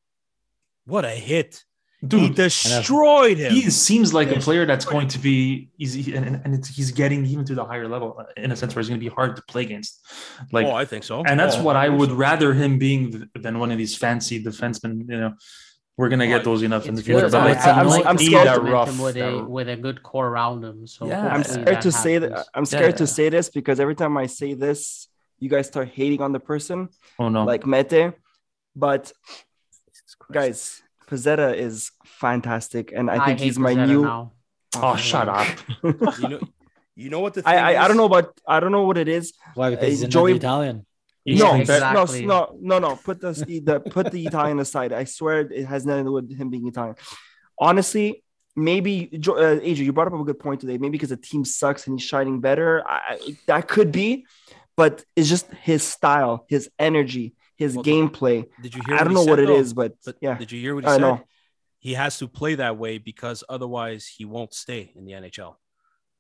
What a hit! he dude. destroyed him. He seems like a player that's going to be easy, and, and it's, he's getting even to the higher level uh, in a sense where it's going to be hard to play against. Like, oh, I think so. and that's Oh, what I would 100%. rather him being than one of these fancy defensemen. You know, we're gonna get those enough in the It's future. good. But I, like, it's- I I'm- like I'm scared- momentum rough- with a that- with a good core around him. So Yeah. I'm scared that to say that. I'm scared Yeah. to say this because every time I say this, you guys start hating on the person, oh no, like Mete. But guys, Pezzetta is fantastic, and I think hate he's my Pezzetta new. now. oh shut up. you know, you know what the thing I, I I don't know, but I don't know what it is. Why? Because he's Uh, another Joey- Italian. He's no, exactly. no, no, no, no. Put the, the put the Italian aside. I swear it has nothing to do with him being Italian. Honestly, maybe Jo- uh, AJ, you brought up a good point today. Maybe because the team sucks and he's shining better. I, I- that could be, but it's just his style, his energy, his Well, gameplay. Did you hear? I don't he know said, what it though? is, but, But yeah, did you hear what he I said? know. He has to play that way because otherwise he won't stay in the NHL.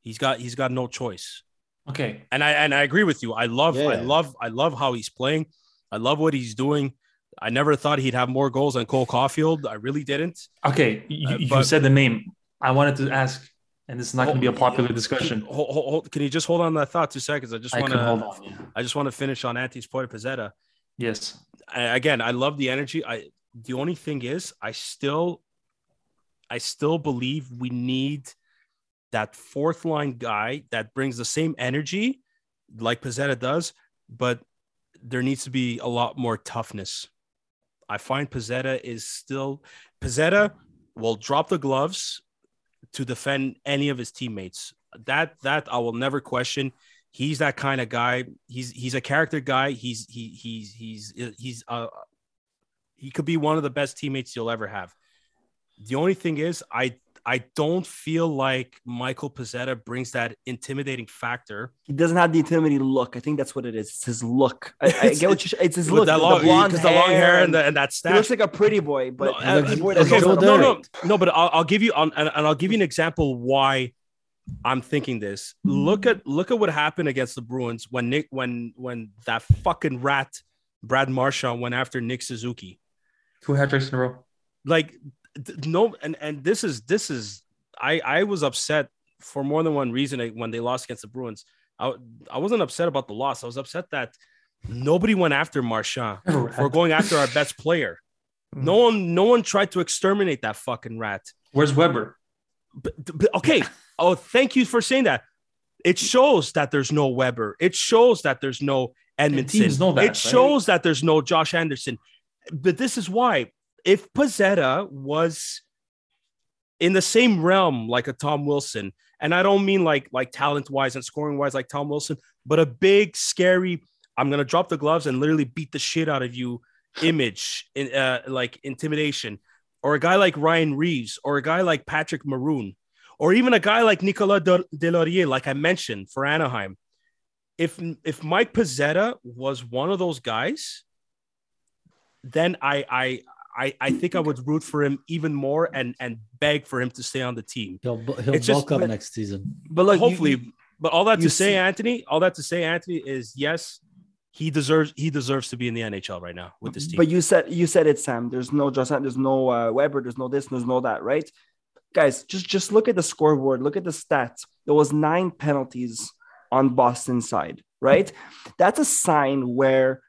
He's got he's got no choice. Okay, And I and I agree with you. I love I love I love how he's playing. I love what he's doing. I never thought he'd have more goals than Cole Caufield. I really didn't. okay. You, Uh, you said the name. I wanted to ask, and this is not going to be a popular discussion. Hold, hold, hold- can you just hold on that thought two seconds? I just want can hold to on. Yeah. I just want to finish on Anti's point of Pezzetta. Yes. I, again, I love the energy. I the only thing is, I still, I still believe we need that fourth line guy that brings the same energy like Pezzetta does, but there needs to be a lot more toughness. I find Pezzetta is still Pezzetta will drop the gloves to defend any of his teammates. That that I will never question. He's that kind of guy. He's he's a character guy. He's he he's he's he's uh he could be one of the best teammates you'll ever have. The only thing is, I I don't feel like Michael Pezzetta brings that intimidating factor. He doesn't have the intimidating look. I think that's what it is. It's his look. I, I get what you. It's his look. that the long, blonde because the long hair and, the, and that he looks like a pretty boy, but No, uh, boy okay, doesn't okay, no, no, no, but I'll, I'll give you on, and, and I'll give you an example why I'm thinking this. Look at look at what happened against the Bruins when Nick when when that fucking rat Brad Marchand went after Nick Suzuki. Two hat tricks in a row. Like th- no, and and this is this is I I was upset for more than one reason when they lost against the Bruins. I I wasn't upset about the loss. I was upset that nobody went after Marchand for going after our best player. Mm. No one, no one tried to exterminate that fucking rat. Where's Weber? But, but- okay. Oh, thank you for saying that. It shows that there's no Weber. It shows that there's no Edmundson. teams that, it right? shows that there's no Josh Anderson. But this is why. If Pezzetta was in the same realm like a Tom Wilson, and I don't mean like like talent wise and scoring wise like Tom Wilson, but a big, scary, I'm gonna drop the gloves and literally beat the shit out of you image in uh, like intimidation, or a guy like Ryan Reaves, or a guy like Patrick Maroon, or even a guy like Nicolas De- Deslauriers, like I mentioned for Anaheim. If if Mike Pezzetta was one of those guys, then I I I, I think I would root for him even more and and beg for him to stay on the team. He'll bu- he'll It's just- up but- next season. But look, you- Hopefully, you- but all that you to say, see- Anthony, all that to say, Anthony is yes, he deserves he deserves to be in the NHL right now with this team. But you said you said it, Sam. There's no Josh, there's no uh, Weber, there's no this, there's no that, right? Guys, just just look at the scoreboard, look at the stats. There was nine penalties on Boston's side, right? That's a sign where the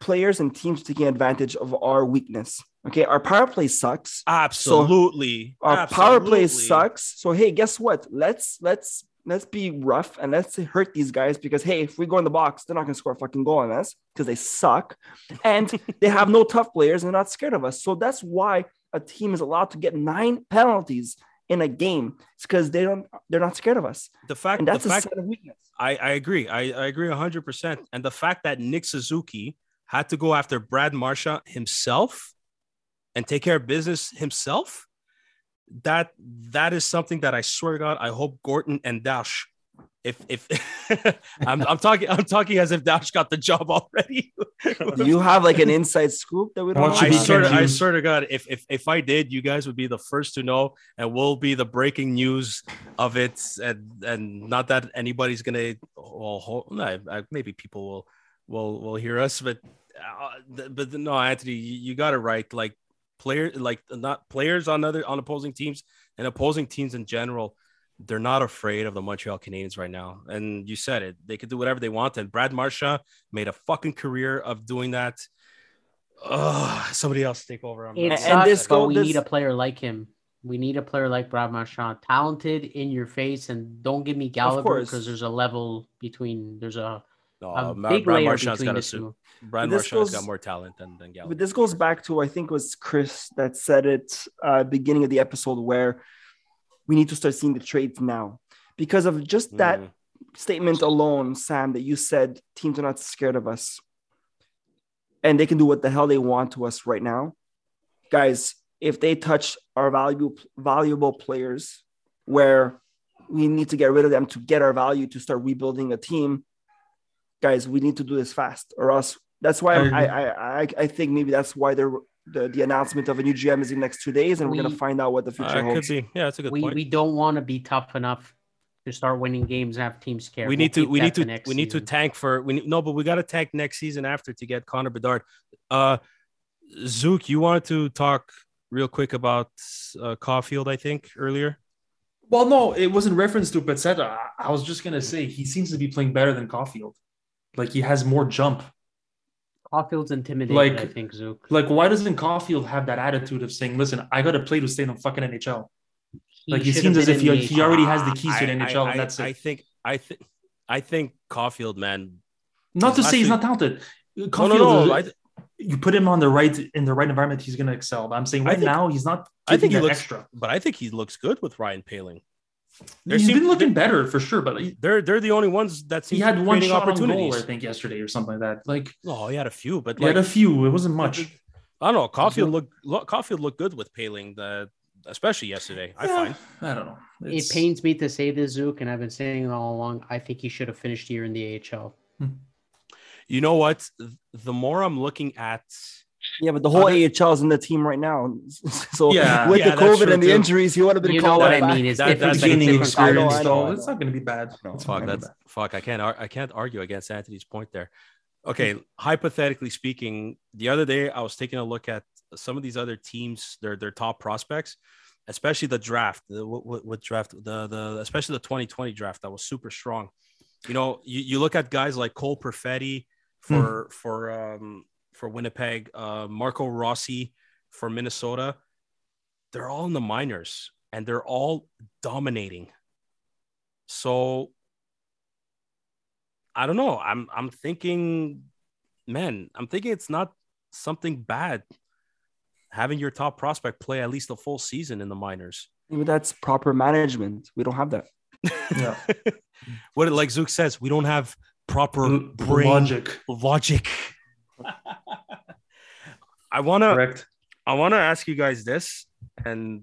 players and teams taking advantage of our weakness. Okay, our power play sucks. absolutely, Our power play sucks. So hey, guess what? Let's let's let's be rough and let's hurt these guys because hey, if we go in the box, they're not gonna score a fucking goal on us because they suck, and they have no tough players and they're not scared of us. So that's why a team is allowed to get nine penalties in a game. It's because they don't they're not scared of us, The fact, and that's the a fact, sign of weakness. I, I agree. I, I agree hundred percent. And the fact that Nick Suzuki had to go after Brad Marchand himself and take care of business himself, that that is something that I swear to God, I hope Gorton and Darche. If if I'm, I'm talking I'm talking as if Darche got the job already. You have like an inside scoop that we don't? Why know don't I you about? be swear, to, I Use- swear to God, if, if if I did, you guys would be the first to know, and we'll be the breaking news of it. And and not that anybody's gonna, well, hold, no, maybe people will will will hear us, but uh, but no, Anthony, you, you got it right. Like player like not players on other on opposing teams and opposing teams in general. They're not afraid of the Montreal Canadiens right now. And you said it. They could do whatever they want. And Brad Marchand made a fucking career of doing that. Ugh, somebody else take over. It not- And sucks, this but we this- need a player like him. We need a player like Brad Marchand, talented in your face, and don't give me Gallagher because there's a level between. There's a, No, a Ma- big Brad layer Marchand's between got the a suit. two. Brad But this Marchand's goes- got more talent than, than Gallagher. But this goes back to I think it was Chris that said it uh, beginning of the episode where we need to start seeing the trades now because of just that Mm. statement alone, Sam, that you said teams are not scared of us and they can do what the hell they want to us right now. Guys, if they touch our valuable valuable players where we need to get rid of them to get our value to start rebuilding a team, guys, we need to do this fast or else that's why I I. I, I, I think maybe that's why they're the, the announcement of a new GM is in the next two days, and we, are gonna find out what the future Uh, it could be. Yeah, that's a good We point. we don't want to be tough enough to start winning games and have teams care. we We'll need to we need to next we need to tank for we need, no but we got to tank next season after to get Connor Bedard. Uh Zook, you wanted to talk real quick about uh, Caufield, I think earlier. Well, no, it was in reference to Pezzetta. I- I was just gonna say he seems to be playing better than Caufield. Like he has more jump. Caufield's intimidating. Like- I think Zook. Like, why doesn't Caufield have that attitude of saying, "Listen, I got to play to stay in the fucking NHL"? Like he should seems as if he, in he already has the Ah, keys to the NHL, I, and that's I, it. I think I think I think Caufield, man. Not to he's say he's not actually- talented. No, no, no. is- I, you put him on the right in the right environment, he's gonna excel. But I'm saying right think- now he's not. I think he looks extra. but I think he looks good with Ryan Poehling. There He's seems- been looking better for sure, but he, They're they're the only ones that seem he had one creating shot on goal, I think, yesterday or something like that. Like oh, he had a few, but he like had a few. It wasn't much. I don't know. Caufield looked look, Caufield looked good with Poehling, the especially yesterday. I find. I don't know. It pains me to say this, Zook, and I've been saying it all along. I think he should have finished here in the AHL. Hmm. You know what? The more I'm looking at, Yeah, but the whole Other- AHL is in the team right now. So Yeah. with Yeah, the COVID and the too. injuries, he would have been You know what back. I mean? Is That- that's but it's gaining I know, experience, I know, so I it's not going to be bad. No, it's fuck that's bad. fuck. I can't ar- I can't argue against Anthony's point there. Okay, hypothetically speaking, the other day I was taking a look at some of these other teams, their their top prospects, especially the draft. The, what, what, what draft? The the especially the 2020 draft that was super strong. You know, you, you look at guys like Cole Perfetti for for um for Winnipeg, uh, Marco Rossi for Minnesota. They're all in the minors and they're all dominating. So I don't know. I'm I'm thinking, man, I'm thinking it's not something bad having your top prospect play at least a full season in the minors. Maybe that's proper management. We don't have that. Yeah. what like Zook says, we don't have proper brain Logic, logic. I wanna? I wanna ask you guys this, and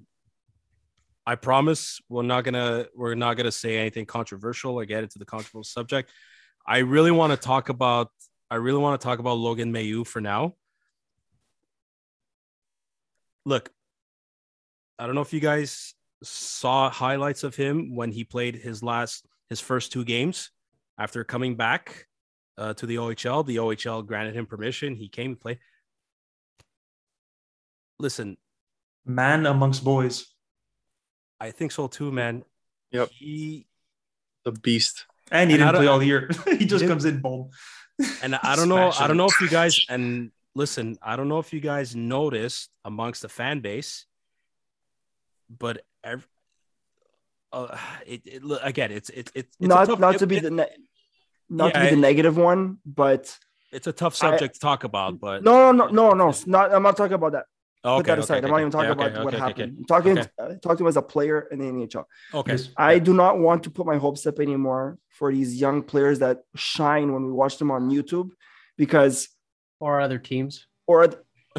I promise we're not gonna we're not gonna say anything controversial or get into the controversial subject. I really want to talk about I really want to talk about Logan Mailloux for now. Look, I don't know if you guys saw highlights of him when he played his last his first two games after coming back uh, to the OHL. The OHL granted him permission. He came to play. Listen, Man amongst boys. I think so too, man. Yep. He The beast. And he And didn't play all year. he just didn't- comes in, boom. and I don't know. I don't know if you guys and listen. I don't know if you guys noticed amongst the fan base, but ev- uh, it, it look- again, it's it's it's it's a not tough, not it- to be it- the ne- not to be the I- negative one, but it's a tough subject to talk about. But no, no, no, no, no. Not. I'm not talking about that. okay, Put that aside. okay, I'm not even talking Yeah, about okay, what okay, okay, happened. I'm talking Okay. uh, talking to him as a player in the NHL. Okay, Yes. I do not want to put my hopes up anymore for these young players that shine when we watch them on YouTube, because Or other teams. or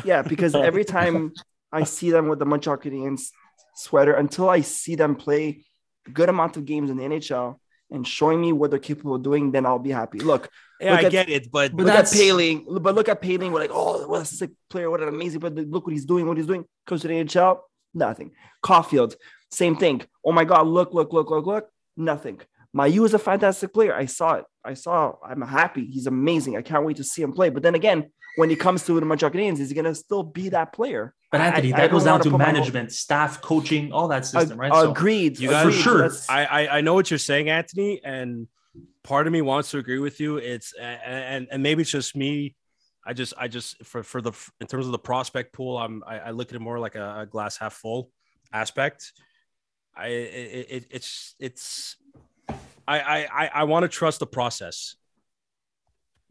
yeah, because every time I see them with the Montreal Canadiens sweater, until I see them play a good amount of games in the NHL and showing me what they're capable of doing, then I'll be happy. Look, yeah, Look I at- get it, but But look that's- at Poehling, but look at Poehling. We're like, oh, what a sick player, what an amazing but Look what he's doing, what he's doing. Comes to the NHL, nothing. Caufield, same thing. Oh my God, look, look, look, look, look, nothing. Mailloux is a fantastic player. I saw it. I saw. I'm happy. He's amazing. I can't wait to see him play. But then again, when it comes to the Montreal Canadiens, is he gonna still be that player? But Anthony, I that don't goes down wanna to my management, staff, coaching, all that system, right? Ag- So- agreed. You guys- agreed. For sure. I, I I know what you're saying, Anthony, and part of me wants to agree with you. It's and and maybe it's just me. I just I just for for the in terms of the prospect pool, I'm I, I look at it more like a, a glass half full aspect. I it, it it's it's I I I, I want to trust the process.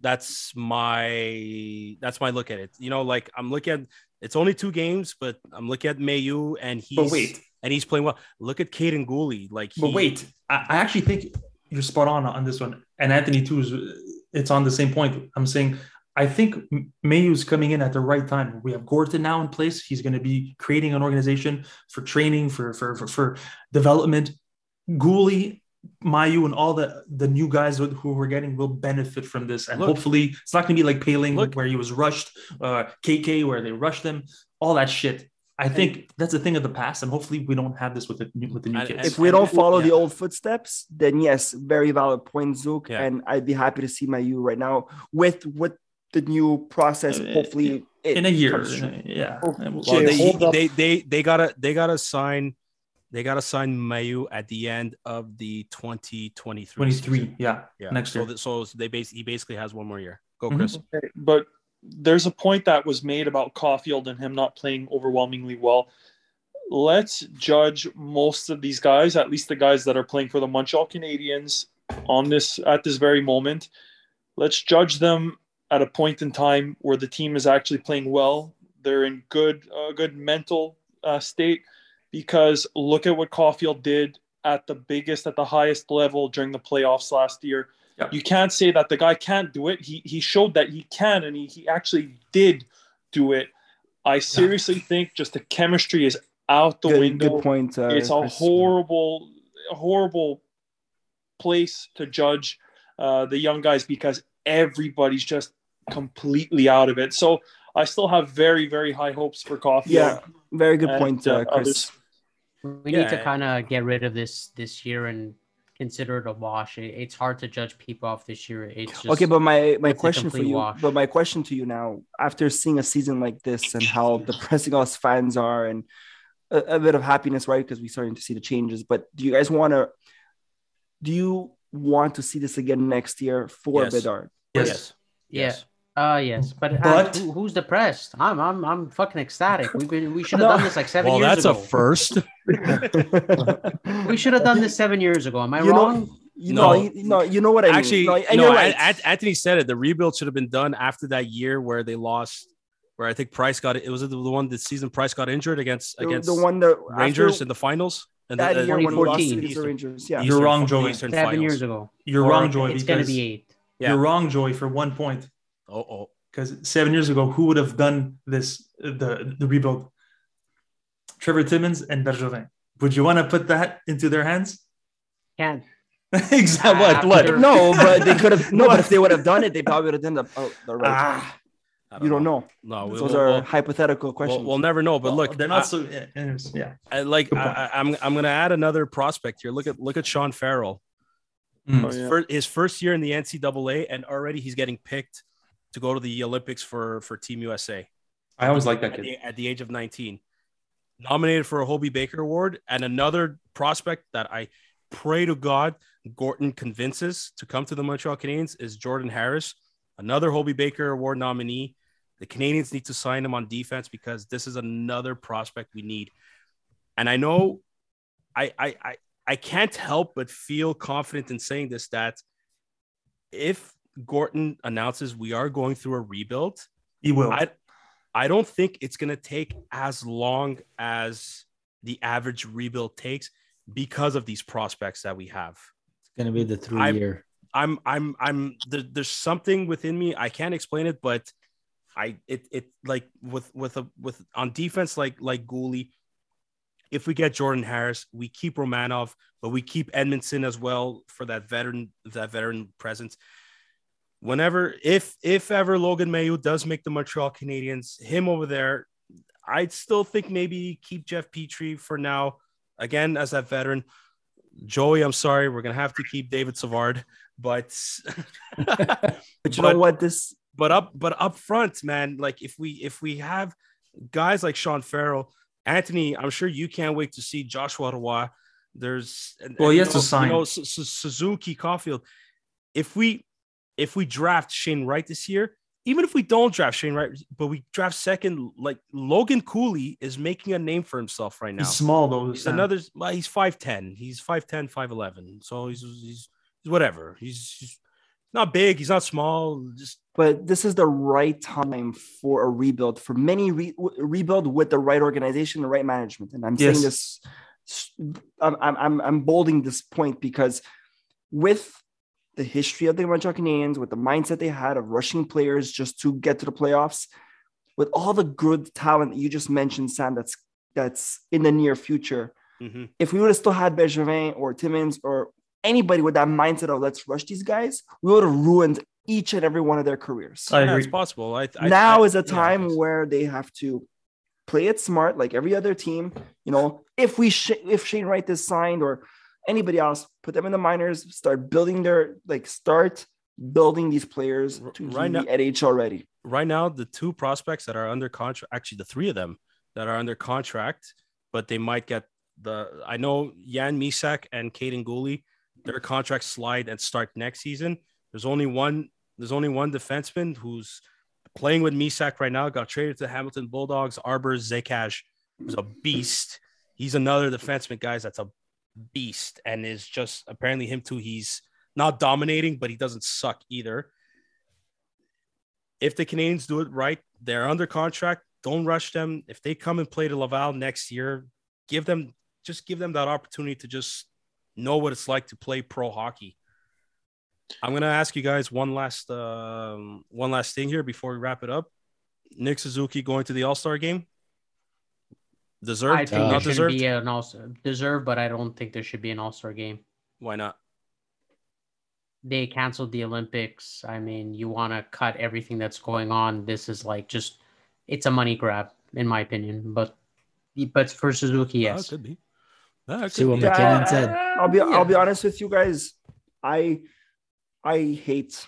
That's my that's my look at it. You know, like I'm looking at it's only two games, but I'm looking at Mailloux and he's but wait, and he's playing well. Look at Kaiden Guhle. Like, but wait, I, I actually think you're spot on on this one, and Anthony too is. It's on the same point. I'm saying I think Mailloux's coming in at the right time. We have Gorton now in place. He's going to be creating an organization for training, for for for, for development. Gooley, Mailloux, and all the the new guys who who we're getting will benefit from this, and Look. hopefully it's not going to be like Poehling Look. where he was rushed, uh, KK where they rushed him, all that shit. I think that's a thing of the past, and hopefully we don't have this with the new, with the new And- kids. if we don't follow the old footsteps, then yes, very valid point, Zook. Yeah. And I'd be happy to see Mailloux right now with what the new process. Uh, Hopefully, it in a year. comes true. Yeah. We'll- well, they, they they they gotta they gotta sign they gotta sign Mailloux at the end of the 2023 23. season. Yeah. Yeah. Next so year. th- so they basically he basically has one more year. Go, Mhm. Chris. Okay, but there's a point that was made about Caufield and him not playing overwhelmingly well. Let's judge most of these guys, at least the guys that are playing for the Montreal Canadiens on this at this very moment. Let's judge them at a point in time where the team is actually playing well. They're in good uh, good mental uh, state because look at what Caufield did at the biggest at the highest level during the playoffs last year Yep. you can't say that the guy can't do it. He he showed that he can, and he, he actually did do it. I seriously think just the chemistry is out the good, window. good point. Uh, it's a Chris. horrible, horrible place to judge uh, the young guys because everybody's just completely out of it. So I still have very very high hopes for Caufield. Yeah, very good and, point, uh, uh, Chris. others. We need to kind of get rid of this this year and consider it a wash. It, it's hard to judge people off this year. It's just okay, but my my question for you, wash. but my question to you now, after seeing a season like this and how depressing us fans are, and a, a bit of happiness, right? Because we're starting to see the changes. But do you guys want to? Do you want to see this again next year for Yes. Bedard? Yes. yeah. Uh yes, but, But- who, who's depressed? I'm I'm I'm fucking ecstatic. We've been we should have No. done this like seven Well, years ago. Well, that's a first. we should have done this seven years ago. Am I You know- wrong? You No. know, you, no, you know what I Actually, mean. No, and no, you're An- right. Anthony said it. The rebuild should have been done after that year where they lost. Where I think Price got it. Was it the one this season? Price got injured against the, against the one that Rangers after in the finals. And that the, year when we lost 2014. against the Rangers. Yeah, You're wrong, Joey. Eastern Seven finals. years ago. You're Or wrong, Joey. It's gonna be eight. Yeah. You're wrong, Joey, for one point. Oh, oh. Because seven years ago, who would have done this, the, the rebuild? Trevor Timmins and Bergevin. Would you want to put that into their hands? Can't. exactly. What? What? After- no, but they could have. No, but if they would have done it, they probably would have done the, oh, the right. Ah, I you don't know. No, we, Those we'll, are we'll, hypothetical questions. we'll, we'll never know. But well, look, they're not I, so. Yeah, yeah. I, like I, I, I'm, I'm gonna add another prospect here. Look at look at Sean Farrell. Mm. Oh, His, yeah. fir- his first year in the NCAA, and already he's getting picked to go to the Olympics for for Team USA I always like that at kid. the, at the age of 19. Nominated for a Hobey Baker Award, and another prospect that I pray to God Gorton convinces to come to the Montreal Canadiens is Jordan Harris, another Hobey Baker Award nominee. The Canadiens need to sign him on defense because this is another prospect we need. And I know I I I, I can't help but feel confident in saying this that if Gorton announces we are going through a rebuild, He will. I I don't think it's gonna take as long as the average rebuild takes because of these prospects that we have. It's gonna be the three I'm- year. I'm I'm I'm there, there's something within me I can't explain it, but I it it like with with a with on defense like like Guhle. If we get Jordan Harris, we keep Romanov, but we keep Edmundson as well for that veteran that veteran presence. Whenever if if ever Logan Mailloux does make the Montreal Canadiens, him over there, I'd still think maybe keep Jeff Petry for now. Again, as that veteran, Joey, I'm sorry, we're gonna have to keep David Savard, but But you But- know what? This but up but up front, man, like if we if we have guys like Sean Farrell, Anthony, I'm sure you can't wait to see Joshua Roy. There's and- Well, and, he you has to sign. You know, Su- Su- Suzuki, Caufield. If we if we draft Shane Wright this year, even if we don't draft Shane Wright, but we draft second, like Logan Cooley is making a name for himself right now. He's small though. He's another. Well, he's five ten. He's 5'10", 5'11". So he's he's, he's whatever. He's, he's not big. He's not small. Just but this is the right time for a rebuild for many re- rebuild with the right organization the right management and i'm saying this I'm i'm i'm bolding this point because with the history of the Montreal Canadiens, with the mindset they had of rushing players just to get to the playoffs, with all the good talent that you just mentioned, Sam, that's that's in the near future. Mhm. If we would have still had Bergevin or Timmins or anybody with that mindset of let's rush these guys, we would have ruined each and every one of their careers I yeah, agree. it's possible. I, I now I- is a time it's- where they have to play it smart, like every other team. You know, if we sh- if Shane Wright is signed or anybody else, put them in the minors, start building their like start building these players to right now- at NHL already. right now the two prospects that are under contract, actually the three of them that are under contract, but they might get the. I know Jan Mysak and Kaiden Guhle, their contracts slide and start next season. There's only one. There's only one defenseman who's playing with Mysak right now. Got traded to the Hamilton Bulldogs. Arber Xhekaj, who's a beast. He's another defenseman, guys. That's a beast, and is just apparently him too. He's not dominating, but he doesn't suck either if the Canadiens do it right, they're under contract. Don't rush them. If they come and play to Laval next year, give them just give them that opportunity to just know what it's like to play pro hockey. I'm gonna ask you guys one last um, one last thing here before we wrap it up. Nick Suzuki going to the All Star game. Deserved, I think Uh, there not should deserved. be an also deserved, but I don't think there should be an All Star game. Why not? They canceled the Olympics. I mean, you want to cut everything that's going on. This is like just it's a money grab, in my opinion. But but for Suzuki, Oh, it yes. could be. It See could what be. MacKinnon said. I'll be I'll be honest with you guys. I I hate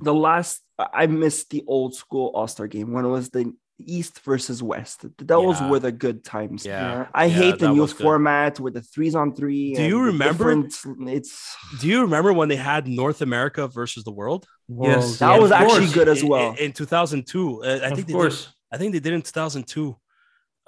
the last I missed the old school All-Star game when it was the East versus West. Those Yeah. were the good times. Yeah. I Yeah, hate the new was good. format with the threes on three. Do you remember- It's Do you remember when they had North America versus the world? Yes. that yeah. was actually course. good as well. in, in 2002. Uh, I think of they did course. I think they did in 2002.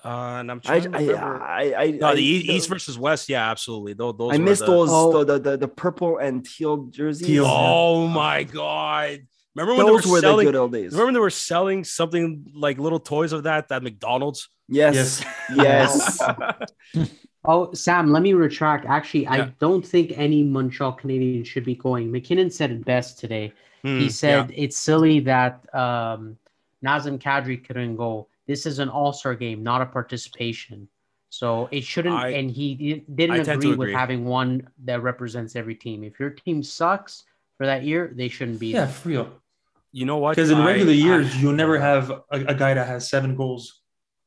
Uh, and I'm I trying to I, remember. I, I, no, the East versus West. Yeah, absolutely. Those, those I were missed the- those Oh. the, the, the the purple and teal jerseys. Teal. Oh my god! Remember when Those they were were the selling? good old days. Remember when they were selling something like little toys of that at McDonald's? Yes, yes. Oh, Sam, let me retract. Actually, I don't think any Montreal Canadian should be going. MacKinnon said it best today. Hmm, he said it's silly that um, Nazem Kadri couldn't go. This is an All Star game, not a participation. So it shouldn't. I- and he didn't tend agree with agree. having one that represents every team. If your team sucks for that year, they shouldn't be. Yeah, there. for real. You know what? Because in I- regular I- years, you'll never have a, a guy that has seven goals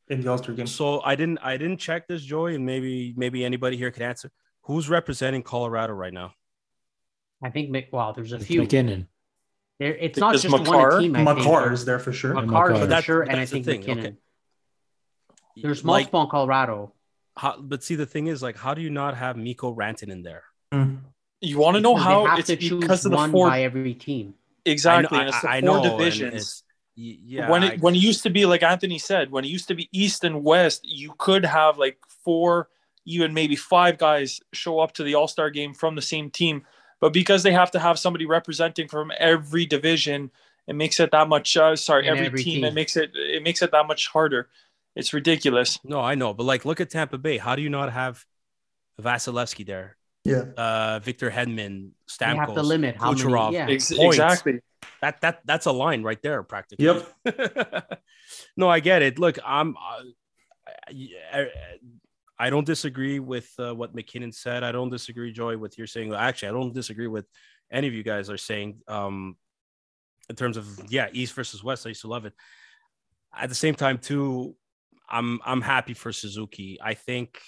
in the All Star game. So I didn't. I didn't check this, Joey, and maybe maybe anybody here can answer. Who's representing Colorado right now? I think. Mc- Wow, there's a It's few. MacKinnon. There, it's not Is just one Makar- team. I think. Makar is there for sure. Makar. Makar for that's- sure, and I that's the think thing, MacKinnon. okay. There's Like, multiple in Colorado. how, but see, the thing is, like, how do you not have Mikko Rantanen in there? Mm. You want to know how it's because of the one four by every team. Exactly, I and it's the I, I four know, divisions. yeah, when I- it when it used to be like Anthony said, when it used to be East and West, you could have like four, even maybe five guys show up to the All Star game from the same team. But because they have to have somebody representing from every division, it makes it that much. Uh, sorry, every, every team, team. It makes it it makes it that much harder. It's ridiculous. no, I know, but like, look at Tampa Bay. How do you not have Vasilevskiy there? Yeah. Uh, Victor Hedman, Stamkos, They have to limit how many. Kucherov. Yeah. Ex- Points. exactly. That that that's a line right there, practically. Yep. no, I get it. Look, I'm. Uh, I, I don't disagree with uh, what MacKinnon said. I don't disagree, Joy, with your saying. Actually, I don't disagree with any of you guys are saying. Um, in terms of yeah, East versus West, I used to love it. At the same time, too, I'm I'm happy for Suzuki. I think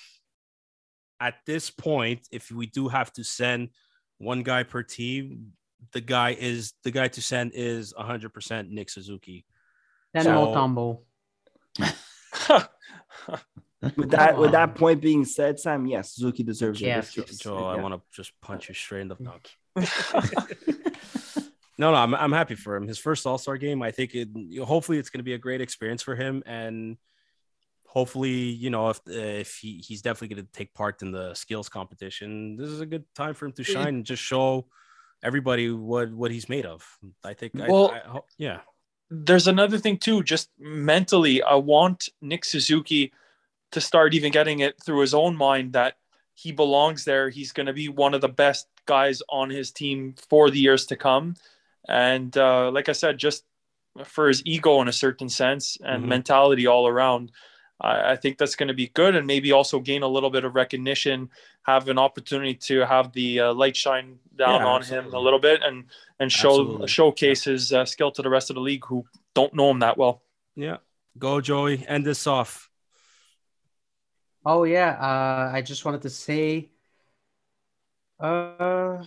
at this point, if we do have to send one guy per team, the guy is the guy to send is 100% Nick Suzuki. Then So- Montembeault. With that, with that point being said, Sam, yes, Suzuki deserves Yeah. it. Joe, Joe I Yeah. want to just punch you straight in the no. no, no, I'm, I'm happy for him. His first All Star game, I think it. Hopefully, it's going to be a great experience for him, and hopefully, you know, if if he, he's definitely going to take part in the skills competition, this is a good time for him to shine and just show everybody what what he's made of. I think. I- Well- I, ho- yeah, there's another thing too just mentally i want nick suzuki to start even getting it through his own mind that he belongs there he's going to be one of the best guys on his team for the years to come and uh, like i said just for his ego in a certain sense and Mhm. mentality all around I, I think that's going to be good and maybe also gain a little bit of recognition have an opportunity to have the uh, light shine down Yeah, on him a little bit and and show Absolutely. showcase his uh, skill to the rest of the league who don't know him that well. yeah. Go, Joey. End this off. Oh yeah, uh, I just wanted to say, uh,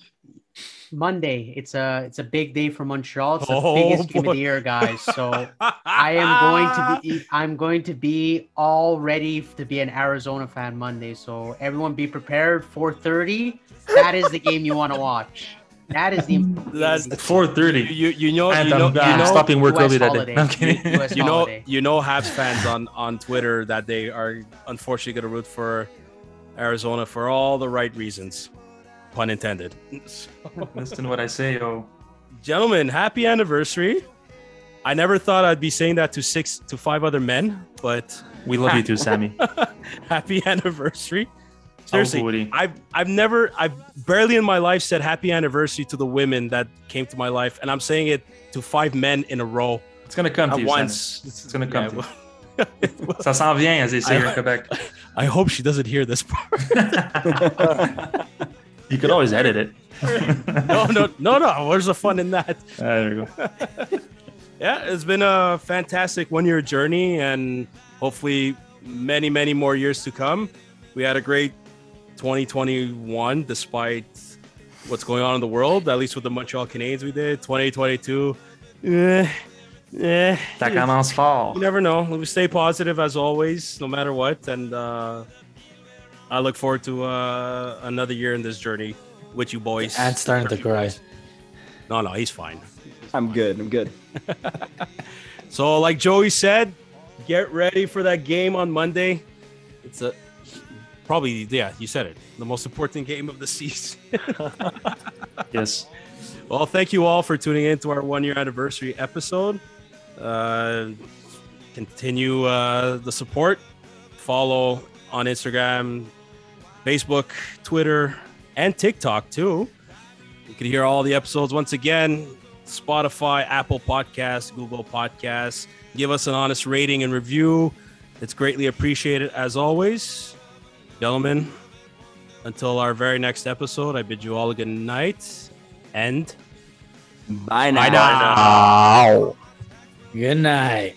Monday. It's a it's a big day for Montreal. It's the Oh, biggest game of the year, guys. So I am going to be I'm going to be all ready to be an Arizona fan Monday. So everyone be prepared. 4:30. That is the game you want to watch. That is the That's- At 4:30. You you know And you know, I'm, you know stopping work early that day. No, I'm kidding. US you know holiday. you know Habs fans on on Twitter that they are unfortunately going to root for Arizona for all the right reasons, pun intended. Listen to what I say, oh. Gentlemen, happy anniversary! I never thought I'd be saying that to six to five other men, but We love you too, Sammy. happy anniversary! Seriously, I've I've never I've barely in my life said happy anniversary to the women that came to my life, and I'm saying it to five men in a row It's gonna come to at you, once. Sammy. It's gonna come to you. well- Ça s'en vient, as they say I- in Quebec. I hope she doesn't hear this part. You could always edit it. no, no, no, no. Where's the fun in that? Ah, there you go. Yeah, it's been a fantastic one year journey and hopefully many, many more years to come. We had a great 2021 despite what's going on in the world, at least with the Montreal Canadiens we did. 2022, eh, eh, Ça commence fall. you never know. We stay positive as always, no matter what. And uh, I look forward to uh, another year in this journey with you boys. And starting to cry. No, no, he's fine. I'm good. I'm good. So, like Joey said, get ready for that game on Monday. It's a probably yeah, you said it, the most important game of the season. Yes. well, thank you all for tuning in to our one year anniversary episode. Uh, continue uh, the support. Follow on Instagram, Facebook, Twitter, and TikTok too. You can hear all the episodes once again. Spotify, Apple Podcasts, Google Podcasts. Give us an honest rating and review. It's greatly appreciated as always. Gentlemen, until our very next episode, I bid you all a good night and Bye Bye now. Good night.